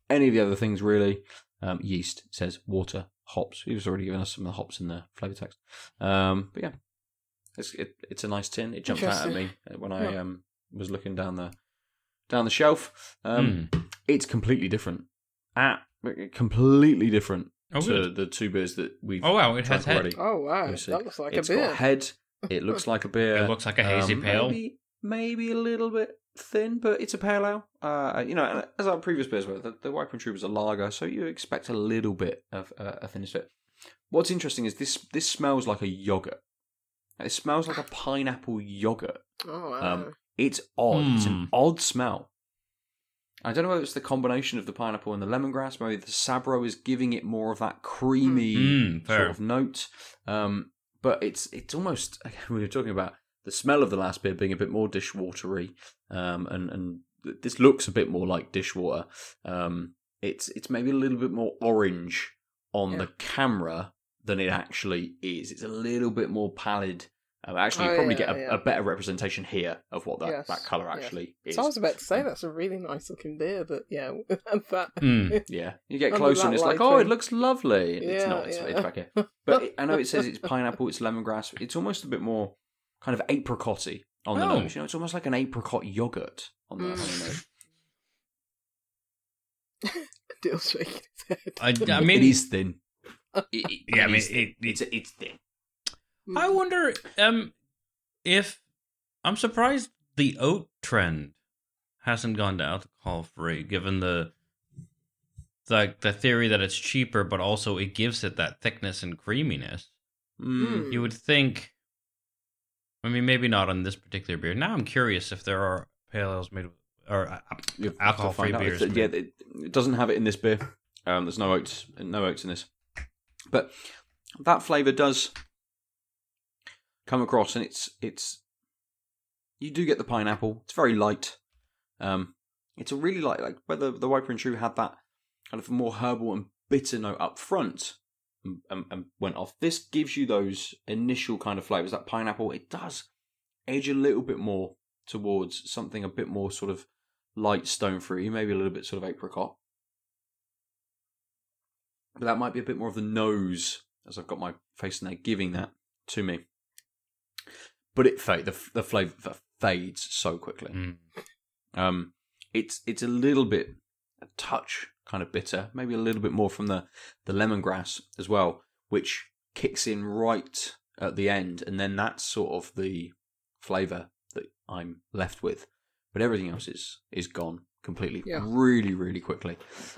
any of the other things really. Um, yeast says water, hops. He was already given us some of the hops in the flavor text. Um, but yeah, it's it, it's a nice tin. It jumped out at me when I Yeah. um, was looking down the down the shelf. Um, Hmm. It's completely different. At completely different Oh, to good. the two beers that we've Oh wow, it has head. already. Oh wow, Let me see. that looks like It's a beer. got head. It looks like a beer. It looks like a hazy Um, pale. Maybe, maybe a little bit thin, but it's a pale ale. Uh, you know, as our previous beers were, the, the White Troop is a lager, so you expect a little bit of uh, a thinness to it. What's interesting is this this smells like a yogurt. It smells like a pineapple yogurt. Oh wow. Um, It's odd. It's Hmm. an odd smell. I don't know whether it's the combination of the pineapple and the lemongrass. Maybe the Sabro is giving it more of that creamy Mm, sort of note. Um, but it's it's almost we were talking about the smell of the last beer being a bit more dishwatery, um, and and this looks a bit more like dishwater. Um, it's it's maybe a little bit more orange on Yeah. the camera than it actually is. It's a little bit more pallid. Um, actually, you Oh, probably yeah, get a, yeah. a better representation here of what that, Yes, that color yes. actually is. so I was about to say that's a really nice looking beer, but yeah, that. Mm. Yeah, you get Under closer and that it's like, lighting. oh, it looks lovely. it's Yeah, not. It's, yeah. it's back here. But it, I know it says it's pineapple, it's lemongrass. It's almost a bit more kind of apricotty on the Oh. nose. You know, it's almost like an apricot yogurt on the, on the Mm. nose. Dale's shaking his head. I, I mean, it is thin. It- it- Yeah, I mean, is thin. it- it's it's thin. I wonder um if I'm surprised the oat trend hasn't gone to alcohol free, given the like the theory that it's cheaper, but also it gives it that thickness and creaminess. Mm. You would think. I mean, maybe not on this particular beer. Now I'm curious if there are pale ales made with, or uh, You have to alcohol-free beers. It's- Yeah, it, it doesn't have it in this beer. Um, there's no oats, no oats in this, but that flavour does come across, and it's it's you do get the pineapple. It's very light. Um, it's a really light, like whether the Wiper and True had that kind of more herbal and bitter note up front and, and, and went off. This gives you those initial kind of flavours. That pineapple, it does edge a little bit more towards something a bit more sort of light stone fruity, maybe a little bit sort of apricot. But that might be a bit more of the nose, as I've got my face in there, giving that to me. But it fade the the flavour fades so quickly. Mm. Um, it's it's a little bit a touch kind of bitter, maybe a little bit more from the the lemongrass as well, which kicks in right at the end, and then that's sort of the flavour that I'm left with. But everything else is is gone completely, Yeah. really, really quickly.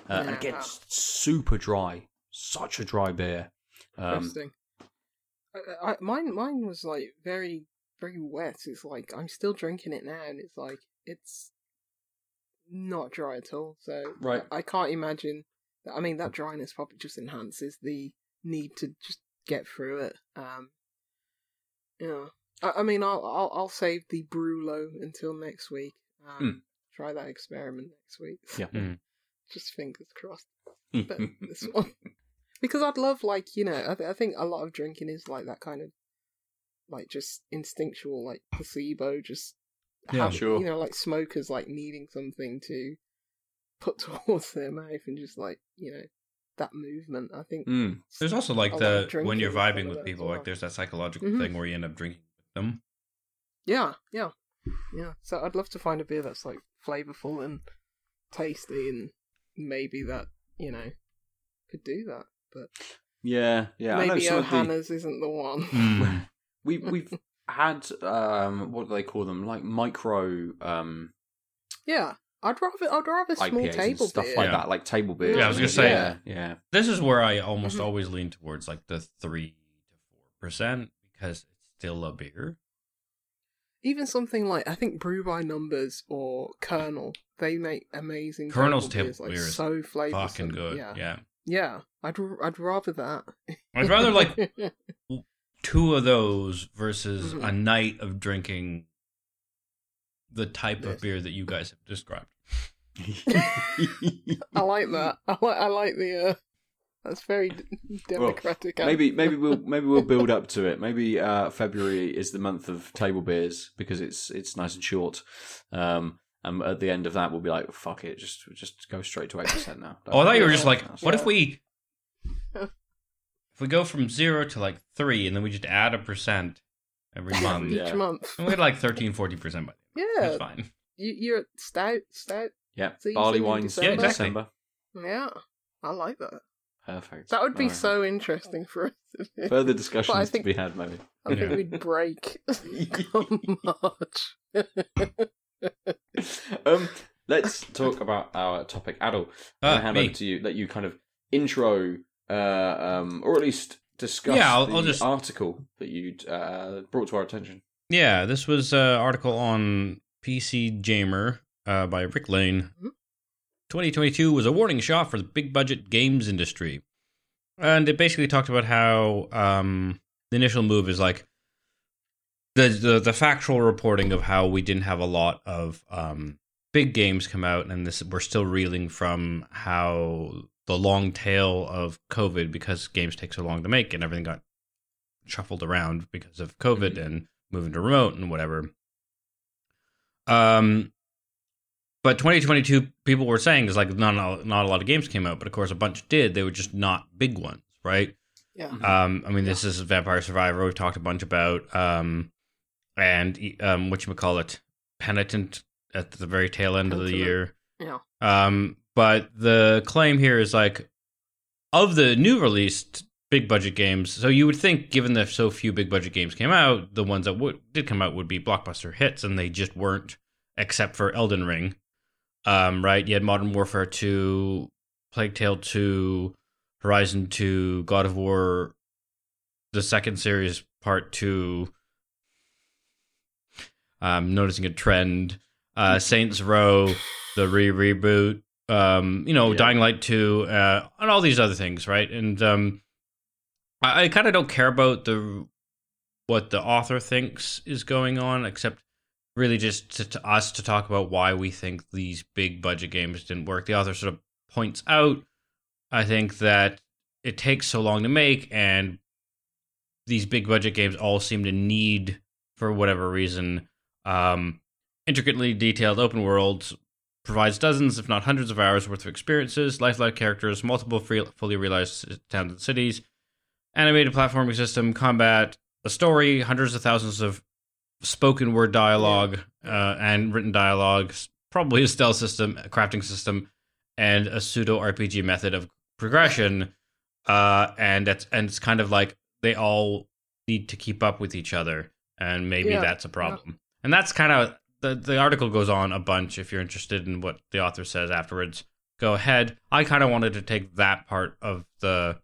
Uh, And again, Yeah. it's super dry, such a dry beer. Um, Interesting. I, I, mine, mine was like very, very wet. It's like I'm still drinking it now, and it's like it's not dry at all. So Right. I, I can't imagine. That, I mean, that dryness probably just enhances the need to just get through it. Um, yeah. I, I mean, I'll, I'll I'll save the Brulo until next week. Um, Mm. Try that experiment next week. Yeah. Mm. just fingers crossed but this one because I'd love like you know I, th- I think a lot of drinking is like that kind of like just instinctual like placebo just Yeah, have- sure. you know like smokers like needing something to put towards their mouth and just like you know that movement I think Mm. There's also like the when you're vibing with people, well. like there's that psychological Mhm. thing where you end up drinking with them. yeah yeah yeah so I'd love to find a beer that's like flavorful and tasty and maybe that you know could do that but Yeah, yeah. I know maybe some of the- isn't the one Mm. we we've had um what do they call them like micro um Yeah, I'd rather I'd rather small IPAs table and stuff beer. like Yeah. that, like table beers. Yeah, I was gonna say- yeah, yeah. This is where I almost Mhm. always lean towards like the three to four percent because it's still a beer. Even something like I think Brew by Numbers or Kernel, they make amazing. Kernel's table table beers, like, beer is so flavoursome. Fucking good. Yeah, Yeah. Yeah. I'd r- I'd rather that. I'd rather like two of those versus Mhm. a night of drinking the type Yes. of beer that you guys have described. I like that. I like I like the. uh That's very d- democratic. maybe maybe we'll maybe we'll build up to it. Maybe uh, February is the month of table beers because it's it's nice and short. Um, and at the end of that, we'll be like, "Fuck it, just just go straight to eight percent now." Oh, I thought you were just Yeah. like, what if we if we go from zero to like three and then we just add a percent every month? each Yeah. month. And we had like 13, 40 percent by Yeah, That's fine. you, you're stout, stout. yeah, Season barley in wines December. in Yeah, exactly. December. Yeah, I like that. Perfect. That would be Alright. so interesting for us. to do. Further discussions think- to be had, maybe. I think Yeah. we'd break come March. um, let's talk about our topic, Adel. I'm Uh, gonna hand me. over to you. Let you kind of intro, uh, um, or at least discuss Yeah, I'll- the I'll just- article that you uh, brought to our attention. Yeah, this was an article on PC Gamer uh, by Rick Lane. Mhm. 2022 was a warning shot for the big budget games industry. And it basically talked about how um, the initial move is like the, the the factual reporting of how we didn't have a lot of um, big games come out, and this we're still reeling from how the long tail of COVID because games take so long to make and everything got shuffled around because of COVID Mhm. and moving to remote and whatever. Um, but 2022, people were saying is like not a- not a lot of games came out, but of course a bunch did. They were just not big ones, right? Yeah. Um, I mean, this is Vampire Survivor. We've talked a bunch about, um, and um, what you call it, Pentiment at the very tail end of the year. Yeah. Um, but the claim here is like of the new released big budget games. So you would think, given that so few big budget games came out, the ones that would did come out would be blockbuster hits, and they just weren't, except for Elden Ring. Um, right? You had Modern Warfare Two, Plague Tale Two, Horizon Two, God of War, the second series Part Two. Um, noticing a trend. Uh, Saints Row, the re reboot. Um, you know, Yeah. Dying Light Two, uh, and all these other things, right? And um, I, I kind of don't care about the what the author thinks is going on, except really just to, to us to talk about why we think these big budget games didn't work. The author sort of points out, I think that it takes so long to make, and these big budget games all seem to need, for whatever reason, um, intricately detailed open worlds. Provides dozens, if not hundreds, of hours worth of experiences, lifelike characters, multiple free, fully realized towns and cities, animated platforming system, combat, a story, hundreds of thousands of spoken word dialogue uh, and written dialogue, probably a stealth system, a crafting system, and a pseudo RPG method of progression. Uh, and that's and it's kind of like they all need to keep up with each other, and maybe Yeah, that's a problem. And that's kind of the the article goes on a bunch. If you're interested in what the author says afterwards, go ahead. I kind of wanted to take that part of the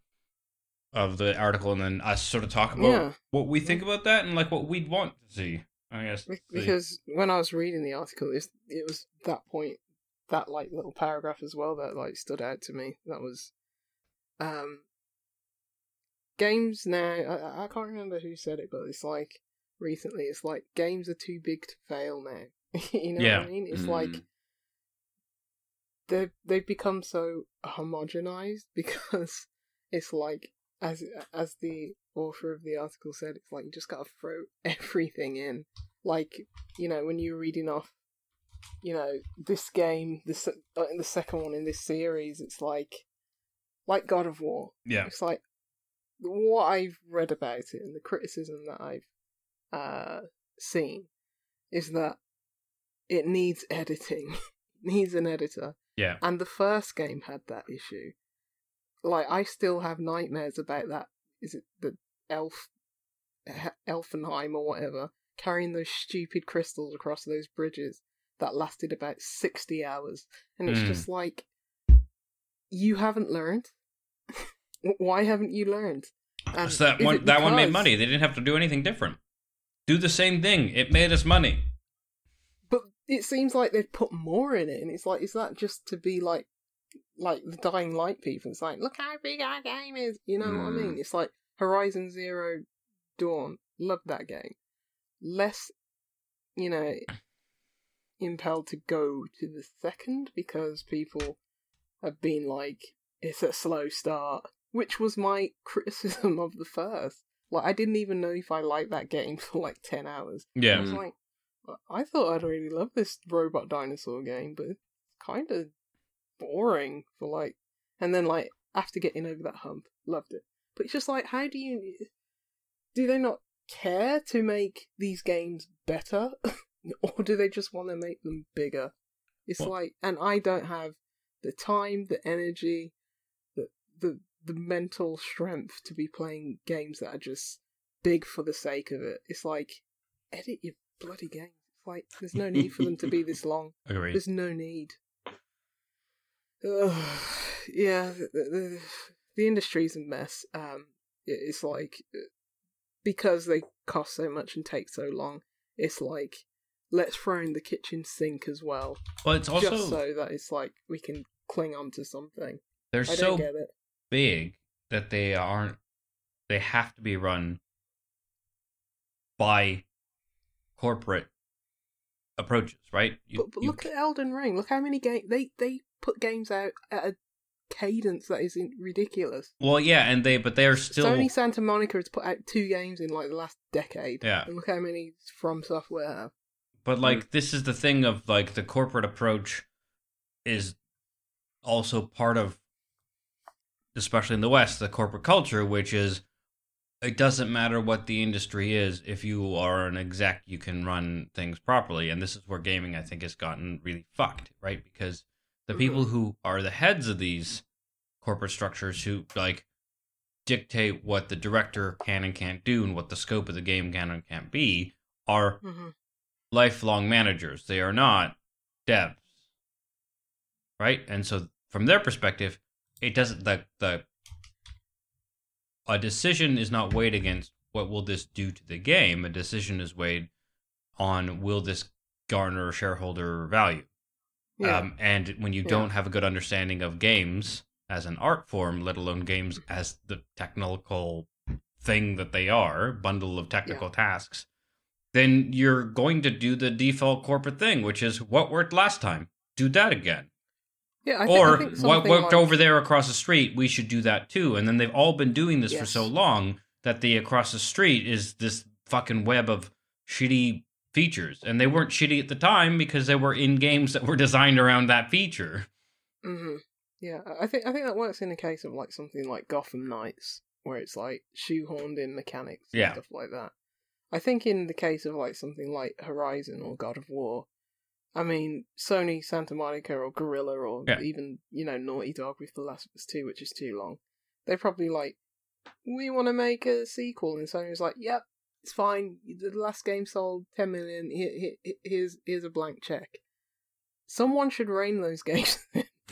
of the article and then us sort of talk about Yeah. what we think about that and like what we'd want to see. I guess Be- see. Because when I was reading the article, it was, it was that point, that like little paragraph as well that like stood out to me. That was, um, games now. I, I can't remember who said it, but it's like recently, it's like games are too big to fail now. you know Yeah. what I mean? It's Mm. like they've they've become so homogenized because it's like as as the author of the article said, it's like you just gotta throw everything in. Like you know when you're reading off, you know this game, this uh, the second one in this series, it's like like God of War. yeah, It's like what I've read about it and the criticism that I've uh, seen is that it needs editing, needs an editor, yeah, and the first game had that issue. Like I still have nightmares about that. Is it the elf, Elfenheim or whatever, carrying those stupid crystals across those bridges that lasted about sixty hours, and it's Mm. just like you haven't learned. Why haven't you learned? And so that one that one made money. They didn't have to do anything different. Do the same thing. It made us money. But it seems like they've put more in it, and it's like, is that just to be like, like the Dying Light people? It's like, look how big our game is. You know what I Mm. mean? It's like Horizon Zero Dawn. Love that game. Less, you know, impelled to go to the second because people have been like, it's a slow start, which was my criticism of the first. Like, I didn't even know if I liked that game for like 10 hours. I Yeah, was Mm. like, I thought I'd really love this robot dinosaur game, but it's kind of boring for like. And then like after getting over that hump, loved it. But it's just like, how do you? Do they not care to make these games better, or do they just want to make them bigger? It's Well- like, and I don't have the time, the energy, the the the mental strength to be playing games that are just big for the sake of it. It's like edit your bloody games. It's like there's no need for them to be this long. Agreed. There's no need. Ugh, yeah, the, the, the industry's a mess. Um, it- it's like because they cost so much and take so long. It's like let's throw in the kitchen sink as well, Well, it's also just so that it's like we can cling on to something. they're I so don't get it. Big that they aren't. They have to be run by corporate approaches, right? You- But, but you look at Elden Ring. Look how many game they they put games out at a cadence that is ridiculous. Well, yeah, and they but they are still Sony Santa Monica has put out two games in like the last decade. Yeah. And look how many From Software have. But like this is the thing of like the corporate approach is also part of especially in the West, the corporate culture, which is it doesn't matter what the industry is, if you are an exec, you can run things properly. And this is where gaming I think has gotten really fucked, right? Because the people who are the heads of these corporate structures who like dictate what the director can and can't do and what the scope of the game can and can't be are hmm lifelong managers. They are not devs. Right? And so from their perspective, it doesn't the the a decision is not weighed against what will this do to the game. A decision is weighed on will this garner shareholder value. Yeah. Um, and when you Yeah. don't have a good understanding of games as an art form, let alone games as the technical thing that they are, bundle of technical tasks, then you're going to do the default corporate thing, which is what worked last time. Do that again. Yeah. I think, or what worked like- over there across the street, we should do that too. And then they've all been doing this for so long that the across the street is this fucking web of shitty features. And they weren't shitty at the time because they were in games that were designed around that feature. hmm Yeah, I- I think I think that works in the case of like something like Gotham Knights, where it's like shoehorned in mechanics and Yeah. stuff like that. I think in the case of like something like Horizon or God of War, I mean Sony, Santa Monica, or Guerrilla, or Yeah. even you know Naughty Dog with The Last of Us Two, which is too long. They're probably like we want to make a sequel, and Sony's like, yep. It's fine. The last game sold ten million. Here, here, here's here's a blank check. Someone should rein those games.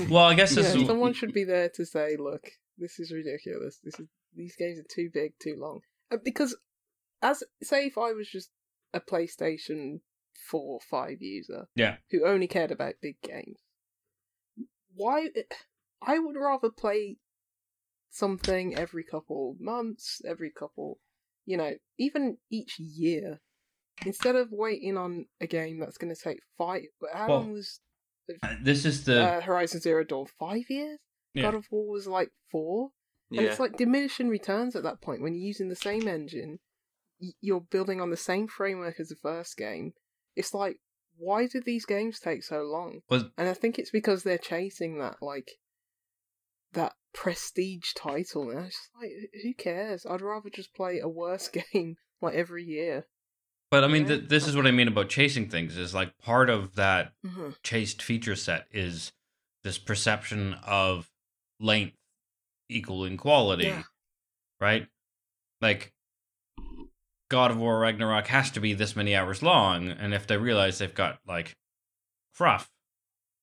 Well, I guess Yeah, is someone should be there to say, "Look, this is ridiculous. This is these games are too big, too long." Because, as say, if I was just a PlayStation Four, or Five user, Yeah. who only cared about big games, why? I would rather play something every couple months, every couple, you know, even each year, instead of waiting on a game that's going to take five. How Well, long was this is the uh, Horizon Zero Dawn? Five years. Yeah. God of War was like four, and Yeah. it's like diminishing returns at that point when you're using the same engine, you're building on the same framework as the first game. It's like, why did these games take so long? Was- And I think it's because they're chasing that like that prestige title. And it's just like, who cares? I'd rather just play a worse game like every year. But I mean, th- this is what I mean about chasing things. Is like part of that hmm chased feature set is this perception of length equaling quality, Yeah. right? Like God of War Ragnarok has to be this many hours long, and if they realize they've got like fruff,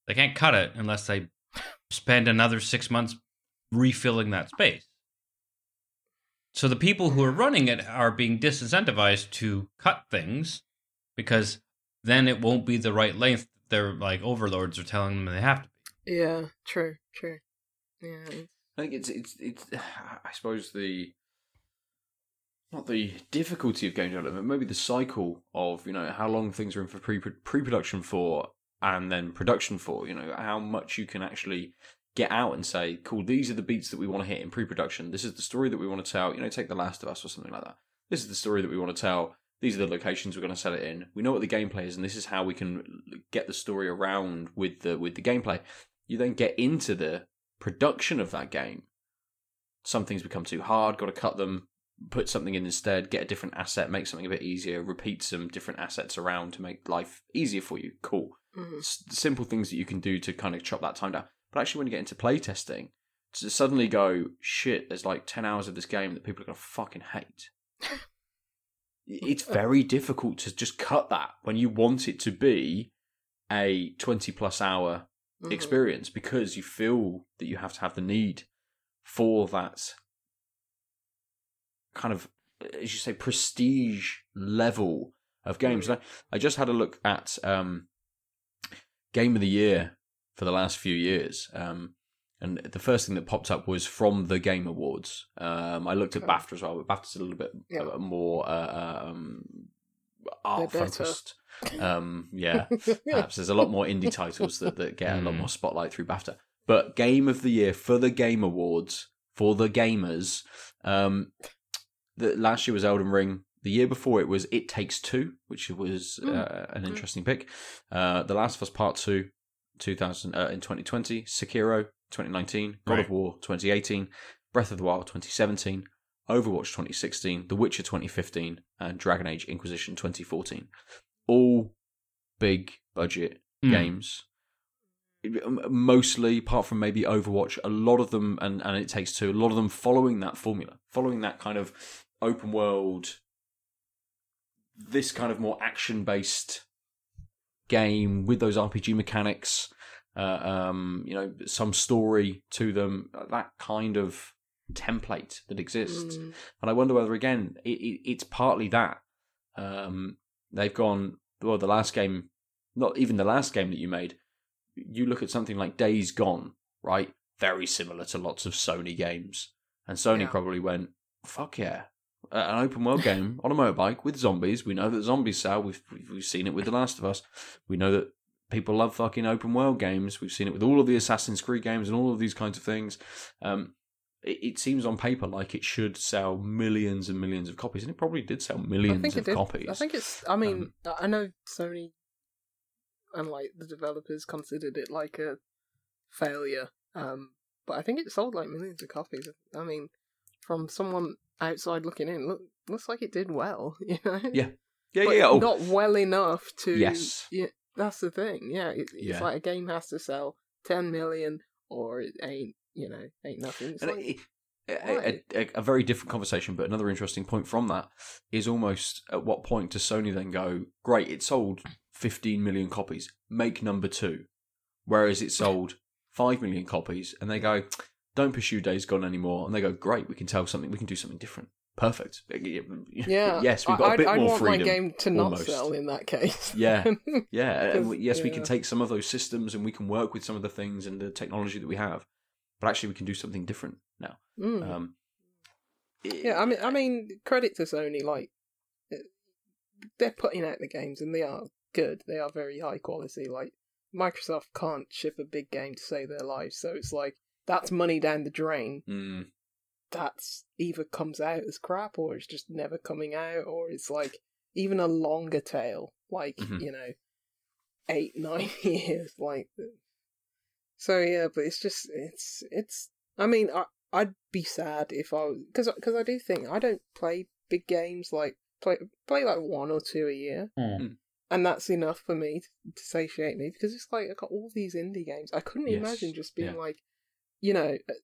they can't cut it unless they spend another six months refilling that space. So the people who are running it are being disincentivized to cut things because then it won't be the right length their like overlords are telling them they have to be. Yeah, true, true. Yeah, I think it's it's it's. I suppose the not the difficulty of game development, maybe the cycle of you know how long things are in for pre pre production for, and then production for. You know how much you can actually get out and say, "Cool, these are the beats that we want to hit in pre production. This is the story that we want to tell." You know, take The Last of Us or something like that. This is the story that we want to tell. These are the locations we're going to set it in. We know what the gameplay is, and this is how we can get the story around with the with the gameplay. You then get into the production of that game, some things become too hard, got to cut them, put something in instead, get a different asset, make something a bit easier, repeat some different assets around to make life easier for you. Cool. mhm. S- simple things that you can do to kind of chop that time down. But actually, when you get into playtesting, to suddenly go shit. There's like ten hours of this game that people are gonna fucking hate. it's very difficult to just cut that when you want it to be a 20 plus hour Mhm. experience because you feel that you have to have the need for that kind of as you say prestige level of games Mm. And I, I just had a look at um game of the year for the last few years um and the first thing that popped up was from the game awards um i looked at bafta as well but bafta's a little bit Yeah. uh, more uh, um art focused. um yeah perhaps there's a lot more indie titles that, that get a lot Mm. more spotlight through BAFTA. But Game of the Year for the Game Awards for the gamers, the last year was Elden Ring. The year before it was It Takes Two, which was Mm. uh, an Mm. interesting pick. Uh, the Last of Us Part Two, 2000 uh, in 2020, Sekiro 2019, God Right. of War 2018, Breath of the Wild 2017, Overwatch 2016, The Witcher 2015, and Dragon Age Inquisition 2014. All big budget Hmm. games. M- Mostly, apart from maybe Overwatch, a lot of them, and, and it takes two, a lot of them following that formula, following that kind of open world, this kind of more action based game with those RPG mechanics, uh, um, you know, some story to them, that kind of template that exists. Mm. And I wonder whether again it, it, it's partly that um, they've gone well. The last game, not even the last game that you made. You look at something like Days Gone, right? Very similar to lots of Sony games, and Sony Yeah. probably went, "Fuck yeah." An open world game on a motorbike with zombies. We know that zombies sell. We've we've seen it with The Last of Us. We know that people love fucking open world games. We've seen it with all of the Assassin's Creed games and all of these kinds of things. Um, it, it seems on paper like it should sell millions and millions of copies, and it probably did sell millions I millions think it of did. copies. I think it's. I mean, Um, I know Sony and like the developers considered it like a failure, um, but I think it sold like millions of copies. I mean, from someone outside looking in, look looks like it did well. You know. Yeah. yeah, but yeah. Oh, not well enough to. Yes. Yeah, that's the thing. Yeah, it, it's Yeah. like a game has to sell ten million, or it ain't. You know, ain't nothing. It's like, it- a, why? a, a, a very different conversation, but another interesting point from that is almost at what point does Sony then go, great, it sold 15 million copies, make number two. Whereas it sold 5 million copies, and they go, don't pursue Days Gone anymore. And they go, great, we can tell something, we can do something different. Perfect. yeah. yes, we've got a bit I'd more want freedom. my game to not almost. sell in that case. Yeah. Yeah, and we- 'Cause, yes, we can take some of those systems and we can work with some of the things and the technology that we have, but actually we can do something different now. Mm. Um, Yeah, I mean, I mean, credit to Sony. Like, they're putting out the games, and they are good. They are very high quality. Like, Microsoft can't ship a big game to save their lives, so it's like that's money down the drain. mm, That's either comes out as crap, or it's just never coming out, or it's like even a longer tail, like Mhm. you know, eight nine years. Like, so yeah, but it's just it's it's. I mean, I I'd be sad if I because because I do think I don't play big games like play play like one or two a year, Hmm. And that's enough for me to, to satiate me because it's like I got all these indie games. I couldn't Yes, imagine just being yeah. like, you know. uh,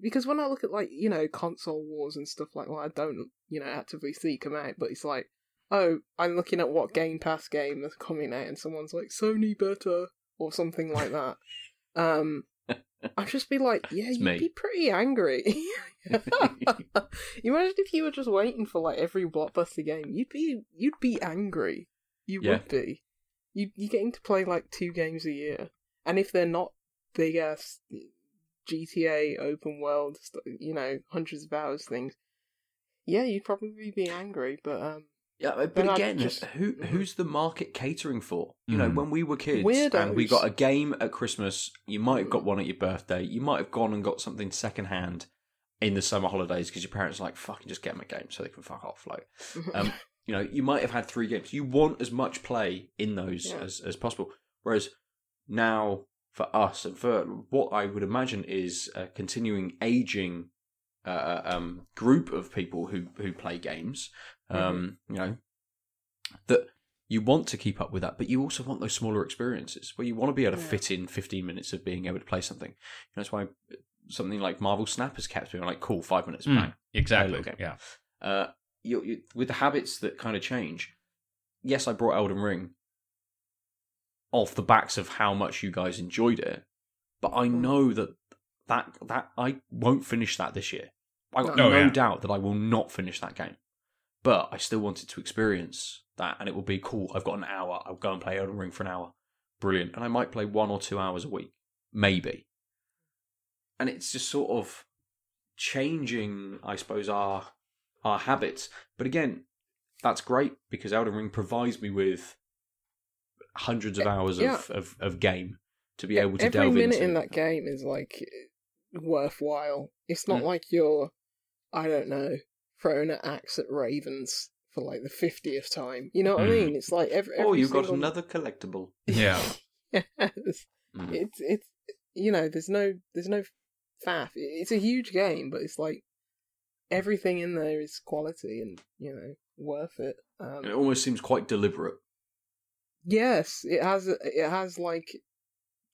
Because when I look at like you know console wars and stuff like, well, I don't you know actively seek them out, but it's like, oh, I'm looking at what Game Pass game that's coming out, and someone's like Sony better or something like that. Um, I'd just be like, yeah, It's you'd me. be pretty angry. Imagine if you were just waiting for like every blockbuster game. You'd be you'd be angry. You Yeah. would be. You you're getting to play like two games a year, and if they're not big ass GTA open world, you know, hundreds of hours things, yeah, you'd probably be angry. But um, Yeah, but Then again, just- who who's the market catering for? You know, Mm. when we were kids and we got a game at Christmas, you might have got Mm. one at your birthday. You might have gone and got something secondhand in the summer holidays because your parents are like, fucking just get them a game so they can fuck off. Like, um, you know, you might have had three games. You want as much play in those Yeah. as, as possible. Whereas now, for us and for what I would imagine is a continuing aging uh, um, group of people who who play games, um, you know, that you want to keep up with that, but you also want those smaller experiences where you want to be able to Yeah. fit in 15 minutes of being able to play something. You know, that's why something like Marvel Snap has kept me on like cool five minutes. Mm, bang. exactly. Okay. Yeah. Uh, you, you, with the habits that kind of change. Yes, I brought Elden Ring off the backs of how much you guys enjoyed it, but I Mm. know that that that I won't finish that this year. I got Oh, no yeah. doubt that I will not finish that game. But I still wanted to experience that, and it will be cool. I've got an hour. I'll go and play Elden Ring for an hour. Brilliant. And I might play one or two hours a week, maybe. And it's just sort of changing, I suppose, our our habits. But again, that's great because Elden Ring provides me with hundreds of hours Yeah. of, of, of game to be able to delve in. Every delve minute into. in that game is like worthwhile. It's not Mm. like you're, I don't know, throwing an axe at ravens for like the fiftieth time. You know what Mm. I mean? It's like every. every oh, you got single- another collectible. Yeah. yes. Mm. It's it's you know there's no there's no faff. It's a huge game, but it's like everything in there is quality and you know worth it. Um, It almost seems quite deliberate. yes, it has it has like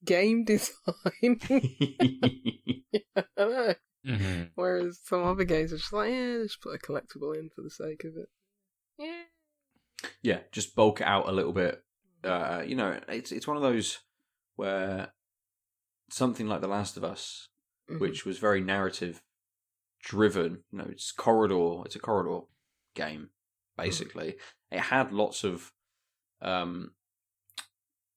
game design. I don't know. hmm Whereas some other games are just like, yeah, just put a collectible in for the sake of it. Yeah. yeah, just bulk it out a little bit. Uh, you know, it's it's one of those where something like The Last of Us, Mhm. which was very narrative driven. You know, it's corridor. It's a corridor game, basically. It had lots of um,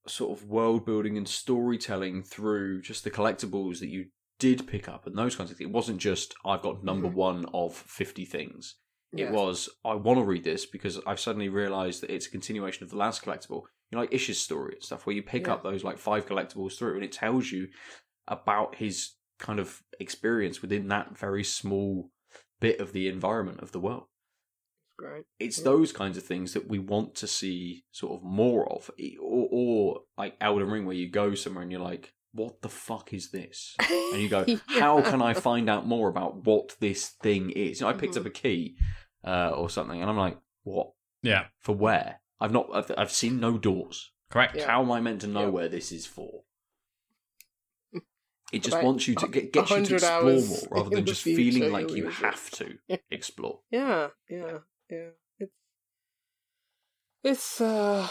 sort of world building and storytelling through just the collectibles that you did pick up and those kinds of things. It wasn't just I've got number Mhm. one of fifty things. It Yeah. was I want to read this because I've suddenly realised that it's a continuation of the last collectible. You know, like Ish's story and stuff, where you pick Yeah. up those like five collectibles through, and it tells you about his kind of experience within that very small bit of the environment of the world. Great. It's Yeah. those kinds of things that we want to see sort of more of, or, or like Elden Ring, where you go somewhere and you're like, "What the fuck is this?" and you go, "How can I find out more about what this thing is?" You know, I picked Mhm. up a key uh, or something, and I'm like, "What Yeah. for? Where? I've not. I've, I've seen no doors. Correct. Yeah. How am I meant to know Yeah. where this is for?" It just About wants you to get, get you to explore more rather than just future, feeling like you'll you use it. have to explore. Yeah, yeah, yeah. It's it's uh,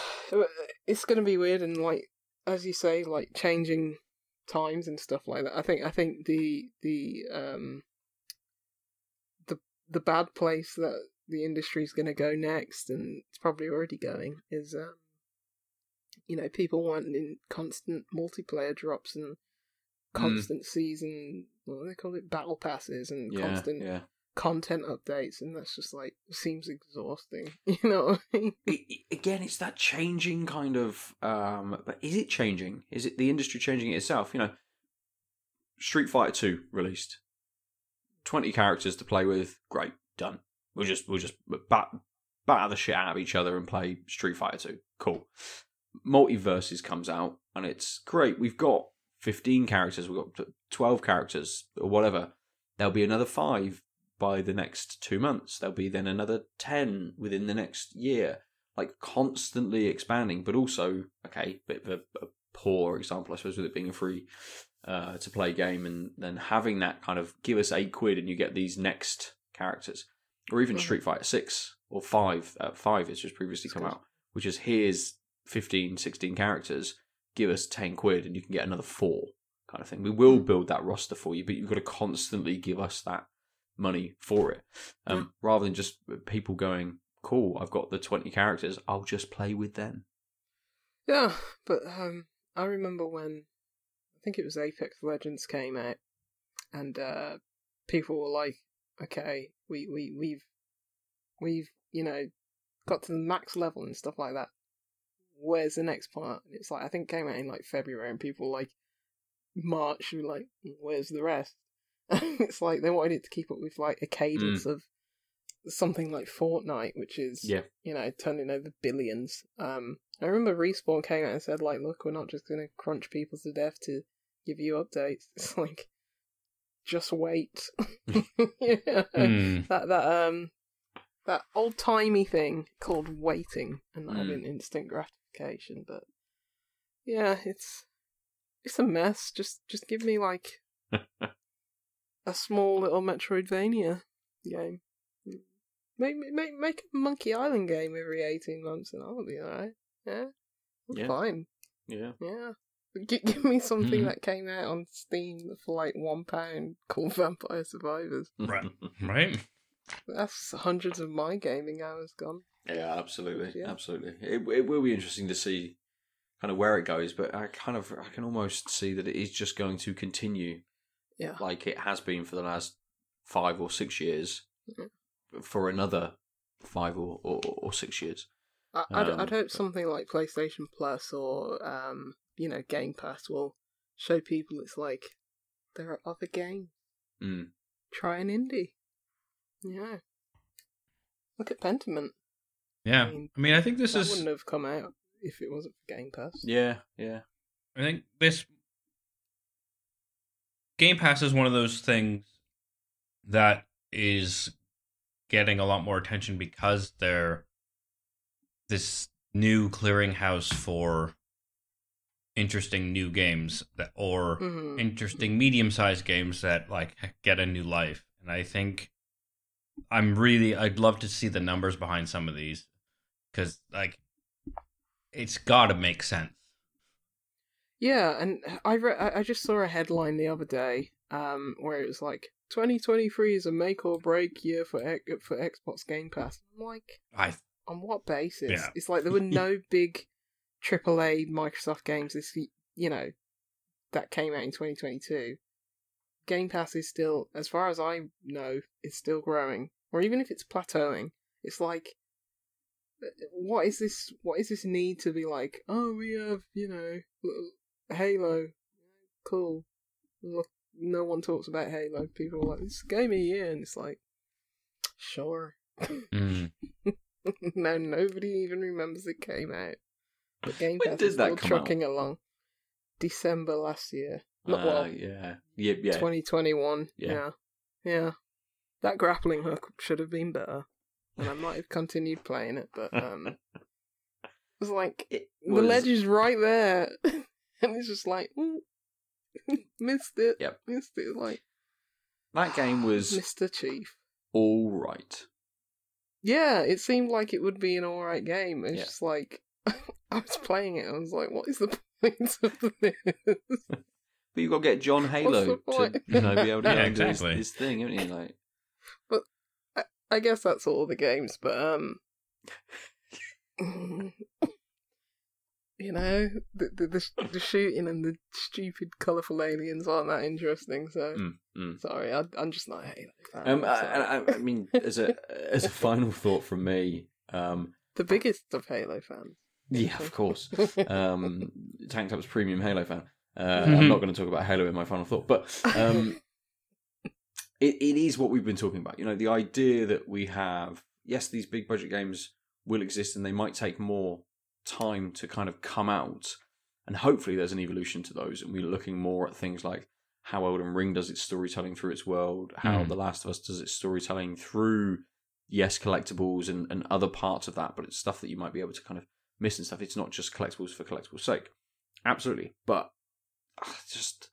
it's gonna be weird and like as you say, like changing times and stuff like that. I think I think the the um the the bad place that the industry's gonna go next, and it's probably already going, is um you know people wanting constant multiplayer drops and constant season. What do they call it? Battle passes and Yeah, constant yeah. Content updates, and that's just like seems exhausting. You know I mean? again, it's that changing kind of. Um, but is it changing? Is it the industry changing it itself? You know, Street Fighter Two released, twenty characters to play with. Great, done. We'll just we'll just bat batter the shit out of each other and play Street Fighter Two. Cool. Multiverses comes out and it's great. We've got fifteen characters. We've got twelve characters or whatever. There'll be another five by the next two months. There'll be then another 10 within the next year. Like constantly expanding, but also, okay, bit of a, a poor example, I suppose, with it being a free uh, to play game and then having that kind of give us eight quid and you get these next characters. Or even Mhm. Street Fighter 6 or 5. Uh, 5 has just previously That's come good. out, which is here's 15, 16 characters, give us 10 quid and you can get another four kind of thing. We will Mm. build that roster for you, but you've got to constantly give us that money for it, um, rather than just people going, "Cool, I've got the twenty characters. I'll just play with them." Yeah, but um, I remember when I think it was Apex Legends came out, and uh, people were like, "Okay, we we we've we've you know got to the max level and stuff like that. Where's the next part?" And it's like I think it came out in like February, and people were like March were like, "Where's the rest?" it's like they wanted it to keep up with like a cadence of something like Fortnite, which is Yeah. you know, turning over billions. Um, I remember Respawn came out and said, like, look, we're not just going to crunch people to death to give you updates. It's like, just wait. yeah. Hmm. That, that, um, that old timey thing called waiting and not Mm. having instant gratification. But yeah, it's, it's a mess. Just, just give me like a small little Metroidvania game. Make make make a Monkey Island game every eighteen months, and I'll be alright. Yeah, I'm Yeah. fine. Yeah. Yeah. G- give me something Mhm. that came out on Steam for like one pound called Vampire Survivors. Right. Right? That's hundreds of my gaming hours gone. Yeah, absolutely, Yeah. absolutely. It it will be interesting to see kind of where it goes, but I kind of I can almost see that it is just going to continue Yeah. like it has been for the last five or six years Mhm. for another five or, or, or six years. I, I'd, Um, I'd hope something like PlayStation Plus or um, you know Game Pass will show people it's like there are other games. Mm. Try an indie. Yeah. Look at Pentiment. Yeah. I mean, I mean, I think this that is. wouldn't have come out if it wasn't for Game Pass. Yeah, yeah. I think this Game Pass is one of those things that is getting a lot more attention because they're this new clearinghouse for interesting new games that or Mhm. interesting medium-sized games that like get a new life and i think i'm really i'd love to see the numbers behind some of these because like it's gotta make sense Yeah, and I re- I just saw a headline the other day, um, where it was like 2023 is a make or break year for X- for Xbox Game Pass. I'm like, i on what basis? Yeah. It's like there were no big AAA Microsoft games this you know that came out in 2022. Game Pass is still, as far as I know, is still growing, or even if it's plateauing, it's like. uh, What is this? What is this need to be like? Oh, we have you know Halo, cool. Look, no one talks about Halo. People are like, "It's game of year," and it's like, sure. Mm. no, nobody even remembers it came out. But Game When Pass did is that still come trucking along. December last year. Not Uh, well, yeah. Yeah, yeah. 2021. Yeah. Yeah. yeah. That grappling hook should have been better. And I might have continued playing it, but um it was like It the ledge is right there. and it's just like "Ooh, missed it. Yep. Missed it like That game was Mr. Chief. all right. Yeah, it seemed like it would be an alright game. It's Yeah. just like I was playing it. I was like, "What is the point of this?" But you've got to get John Halo to you know be able to Yeah, go and do his, exactly. his thing, haven't you? Like, but I guess that's all the games, but um, you know, the the, the the shooting and the stupid, colourful aliens aren't that interesting. So mm, mm. sorry, I, I'm just not a Halo fan. Um, I, I, I mean, as a as a final thought from me, um, the biggest of Halo fans. yeah, of course, um, Tank Top's premium Halo fan. Uh, Mhm. I'm not going to talk about Halo in my final thought, but um, it, it is what we've been talking about. You know, the idea that we have, yes, these big budget games will exist and they might take more time to kind of come out. And hopefully there's an evolution to those. And we're looking more at things like how Elden Ring does its storytelling through its world, how Mm. The Last of Us does its storytelling through, yes, collectibles and, and other parts of that, but it's stuff that you might be able to kind of miss and stuff. It's not just collectibles for collectibles' sake. Absolutely. But ah, just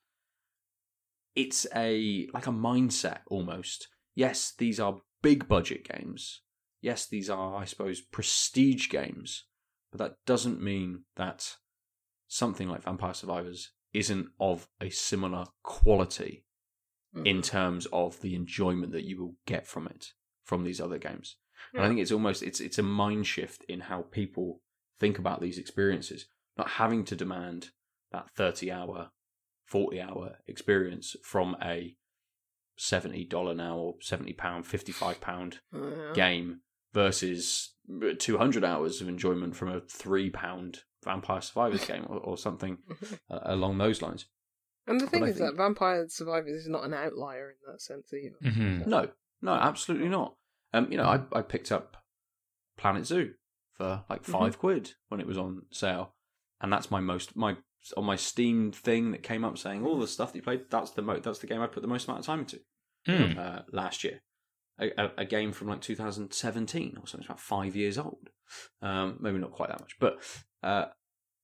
it's a like a mindset almost. Yes, these are big budget games. Yes, these are, I suppose, prestige games. But that doesn't mean that something like Vampire Survivors isn't of a similar quality in mm. terms of the enjoyment that you will get from it from these other games. And I think it's almost it's it's a mind shift in how people think about these experiences, not having to demand that 30 hour, 40 hour experience from a $70 now or 70 pound, 55 pound Yeah. game versus 200 hours of enjoyment from a 3 pound Vampire Survivors game or, or something uh, along those lines. And the thing I is think- that Vampire Survivors is not an outlier in that sense either. Mhm. No, no, absolutely not. Um, you know, I, I picked up Planet Zoo for like 5 quid when it was on sale, and that's my most my on my Steam thing that came up saying all the stuff that you played. That's the mo- that's the game I put the most amount of time into Mm. uh, last year. A, a, a game from like 2017 or something, it's about five years old. Um, maybe not quite that much, but uh,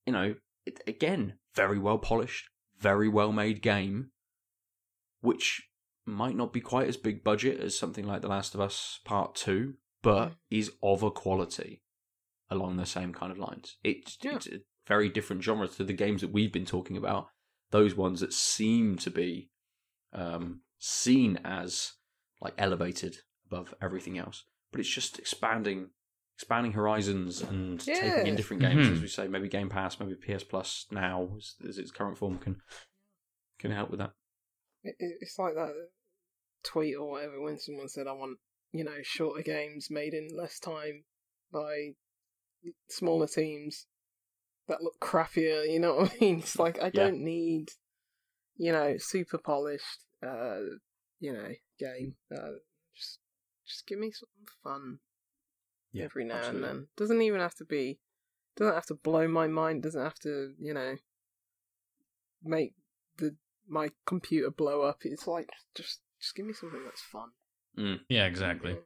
you know, it, again, very well polished, very well made game, which might not be quite as big budget as something like The Last of Us Part Two, but Mm. is of a quality along the same kind of lines. It's, Yeah. it's a very different genre to the games that we've been talking about. Those ones that seem to be um, seen as like elevated above everything else, but it's just expanding, expanding horizons and taking in different games, Mhm. as we say. Maybe Game Pass, maybe PS Plus now, as, as its current form can can help with that. It, it- it's like that tweet or whatever when someone said, "I want you know shorter games made in less time by smaller teams that look crappier." You know what I mean? It's like I Yeah. don't need you know super polished uh you know game. Uh, just just give me something fun Yeah, every now absolutely. and then. Doesn't even have to be. Doesn't have to blow my mind. Doesn't have to you know make the my computer blow up. It's like just just give me something that's fun. Yeah, exactly.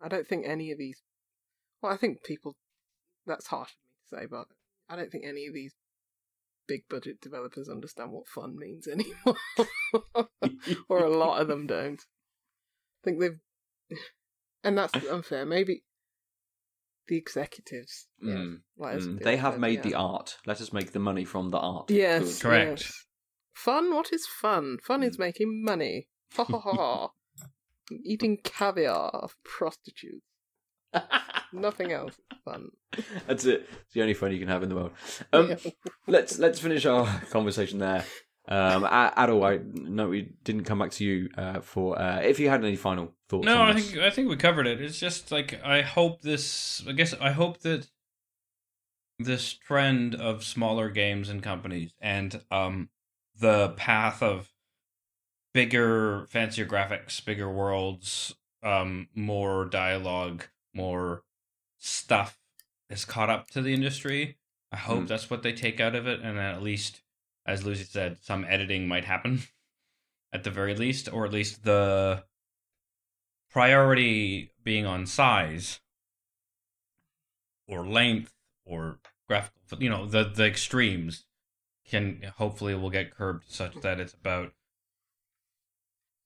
I don't think any of these. Well, I think people. That's harsh of me to say, but I don't think any of these big budget developers understand what fun means anymore, or a lot of them don't. I think they've, and that's unfair. Maybe the executives. Mm, like as mm. They have said, made yeah. the art. Let us make the money from the art. Yes, Good. Correct. yes. Fun? What is fun? Fun is Mm. making money. Ha ha ha ha. Eating caviar of prostitutes. Nothing else fun. That's it. It's the only fun you can have in the world. Um, Yeah. let's let's finish our conversation there. Um, A- Adel, I know we didn't come back to you uh, for uh, if you had any final thoughts. No, on I this. think I think we covered it. It's just like I hope this. I guess I hope that this trend of smaller games and companies and um the path of bigger, fancier graphics, bigger worlds, um, more dialogue, more stuff is caught up to the industry. I hope Mm. that's what they take out of it, and then at least, as Lucy said, some editing might happen, at the very least, or at least the priority being on size or length or graphical you know the the extremes can hopefully will get curbed such that it's about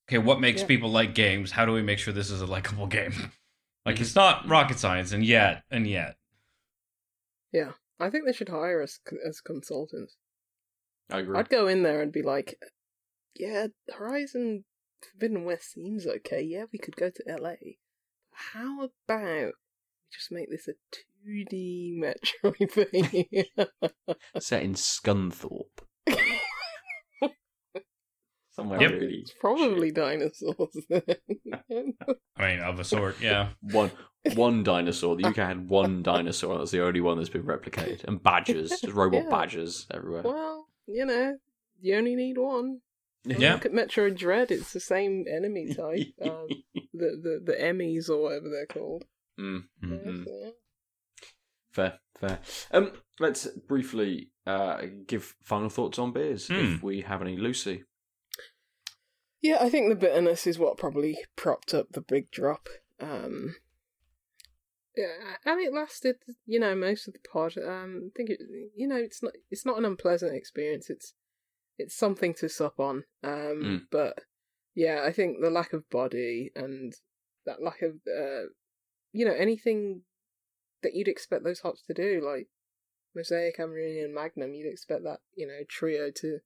okay what makes Yeah. people like games how do we make sure this is a likable game like mm-hmm. it's not rocket science and yet and yet Yeah, I think they should hire us as consultants. I agree. I'd go in there and be like, yeah, Horizon Forbidden West seems okay. Yeah, we could go to LA. How about we just make this a 2D Metroidvania? Set in Scunthorpe, somewhere Yep. really it's probably dinosaurs i mean of a sort yeah one one dinosaur. The UK had one dinosaur. That's the only one that's been replicated, and badgers, just robot Yeah. badgers everywhere. well, you know, you only need one. Yeah. Look at Metroid Dread, it's the same enemy type. Um, the, the, the EMMIs or whatever they're called. Mm, mm, Yeah, mm. so, yeah. Fair, fair. Um, let's briefly uh, give final thoughts on beers Hmm. if we have any. Lucy. Yeah, I think the bitterness is what probably propped up the big drop. Um, yeah, and it lasted, you know, most of the pod. Um, I think it, you know, it's not, it's not an unpleasant experience. It's, it's something to sup on. Um, Mm. but yeah, I think the lack of body and that lack of, uh, you know, anything that you'd expect those hops to do, like Mosaic, Amarillo, and Magnum, you'd expect that, you know, trio to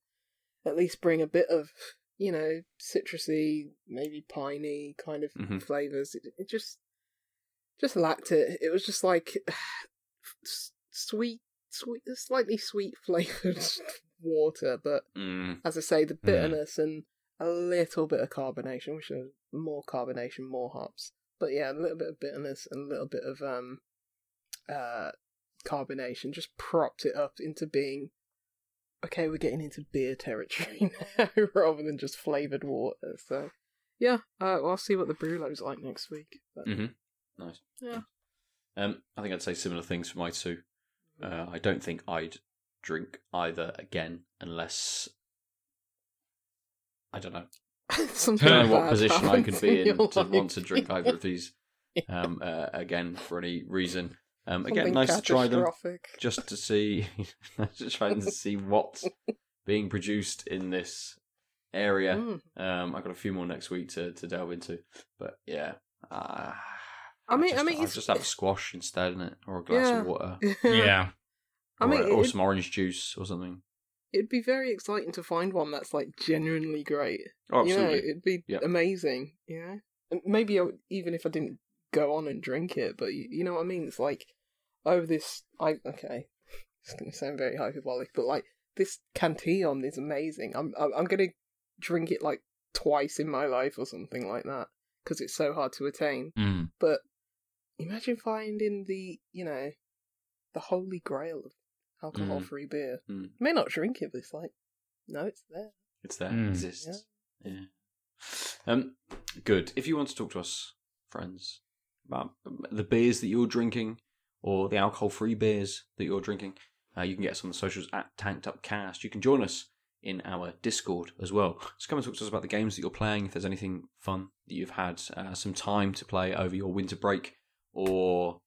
at least bring a bit of, you know, citrusy, maybe piney kind of Mhm. flavors. It, it just, just lacked it. It was just like sweet, sweet, slightly sweet flavored water, but Mm, as I say, the bitterness and a little bit of carbonation, which is more carbonation, more hops. But yeah, a little bit of bitterness and a little bit of um uh carbonation just propped it up into being okay, we're getting into beer territory now rather than just flavoured water. So yeah, uh, well, I'll see what the Brulo's like next week. But, mhm. Nice. Yeah. Um, I think I'd say similar things for my two. Uh, I don't think I'd drink either again unless I don't know. Something I don't know what position I could be in your to want to drink either of these um, uh, again for any reason. Um, again, nice to try them just to see, nice to see what's being produced in this area. Mm. Um, I've got a few more next week to, to delve into, but yeah. Uh, I mean, just, I mean, I'll just have a squash instead, innit? or a glass Yeah. of water, Yeah. I or, mean, or some orange juice or something. it'd be very exciting to find one that's like genuinely great. Oh, You know, absolutely. it'd be Yeah. amazing. You know, And maybe I, would- even if I didn't go on and drink it, but you, you know what I mean. It's like, oh, this. I okay. It's gonna sound very hyperbolic, but like this Cantillon is amazing. I'm I'm, I'm gonna drink it like twice in my life or something like that because it's so hard to attain. Mm. But imagine finding the you know the holy grail of alcohol-free beer. Mm. You may not drink it, but it's like no, it's there. It's there, Mm. it exists. Yeah. Um, good. If you want to talk to us, friends, about the beers that you're drinking or the alcohol-free beers that you're drinking, uh, you can get us on the socials at Tanked Up Cast. You can join us in our Discord as well. Just come and talk to us about the games that you're playing. If there's anything fun that you've had uh, some time to play over your winter break, or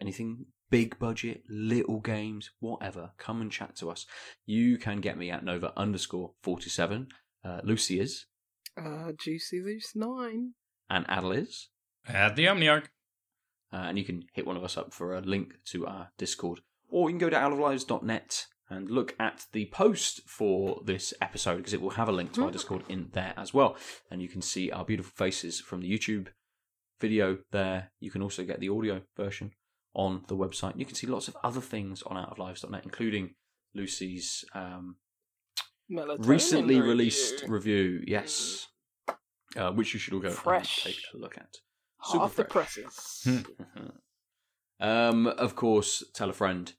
anything big budget, little games, whatever, come and chat to us. You can get me at Nova underscore 47. Uh, Lucy is, Uh, Juicy Loose Nine. and Adel is. At the Omniarch. Uh, and you can hit one of us up for a link to our Discord. Or you can go to outoflives.net and look at the post for this episode because it will have a link to our Discord in there as well. And you can see our beautiful faces from the YouTube video there. You can also get the audio version on the website. You can see lots of other things on outoflives.net, including Lucy's um, recently review. released review, yes, uh, which you should all go Fresh. and take a look at. Half the fresh. presses. um, of course, tell a friend.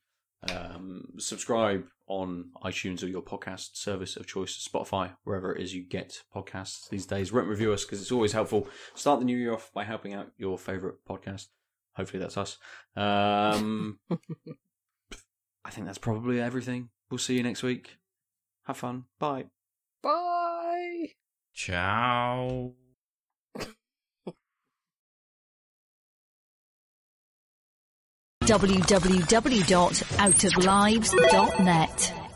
Um, subscribe on iTunes or your podcast service of choice, Spotify, wherever it is you get podcasts these days. Rent review us because it's always helpful. Start the new year off by helping out your favorite podcast. Hopefully, that's us. Um, I think that's probably everything. We'll see you next week. Have fun. Bye. Bye. Ciao. www.outoflives.net.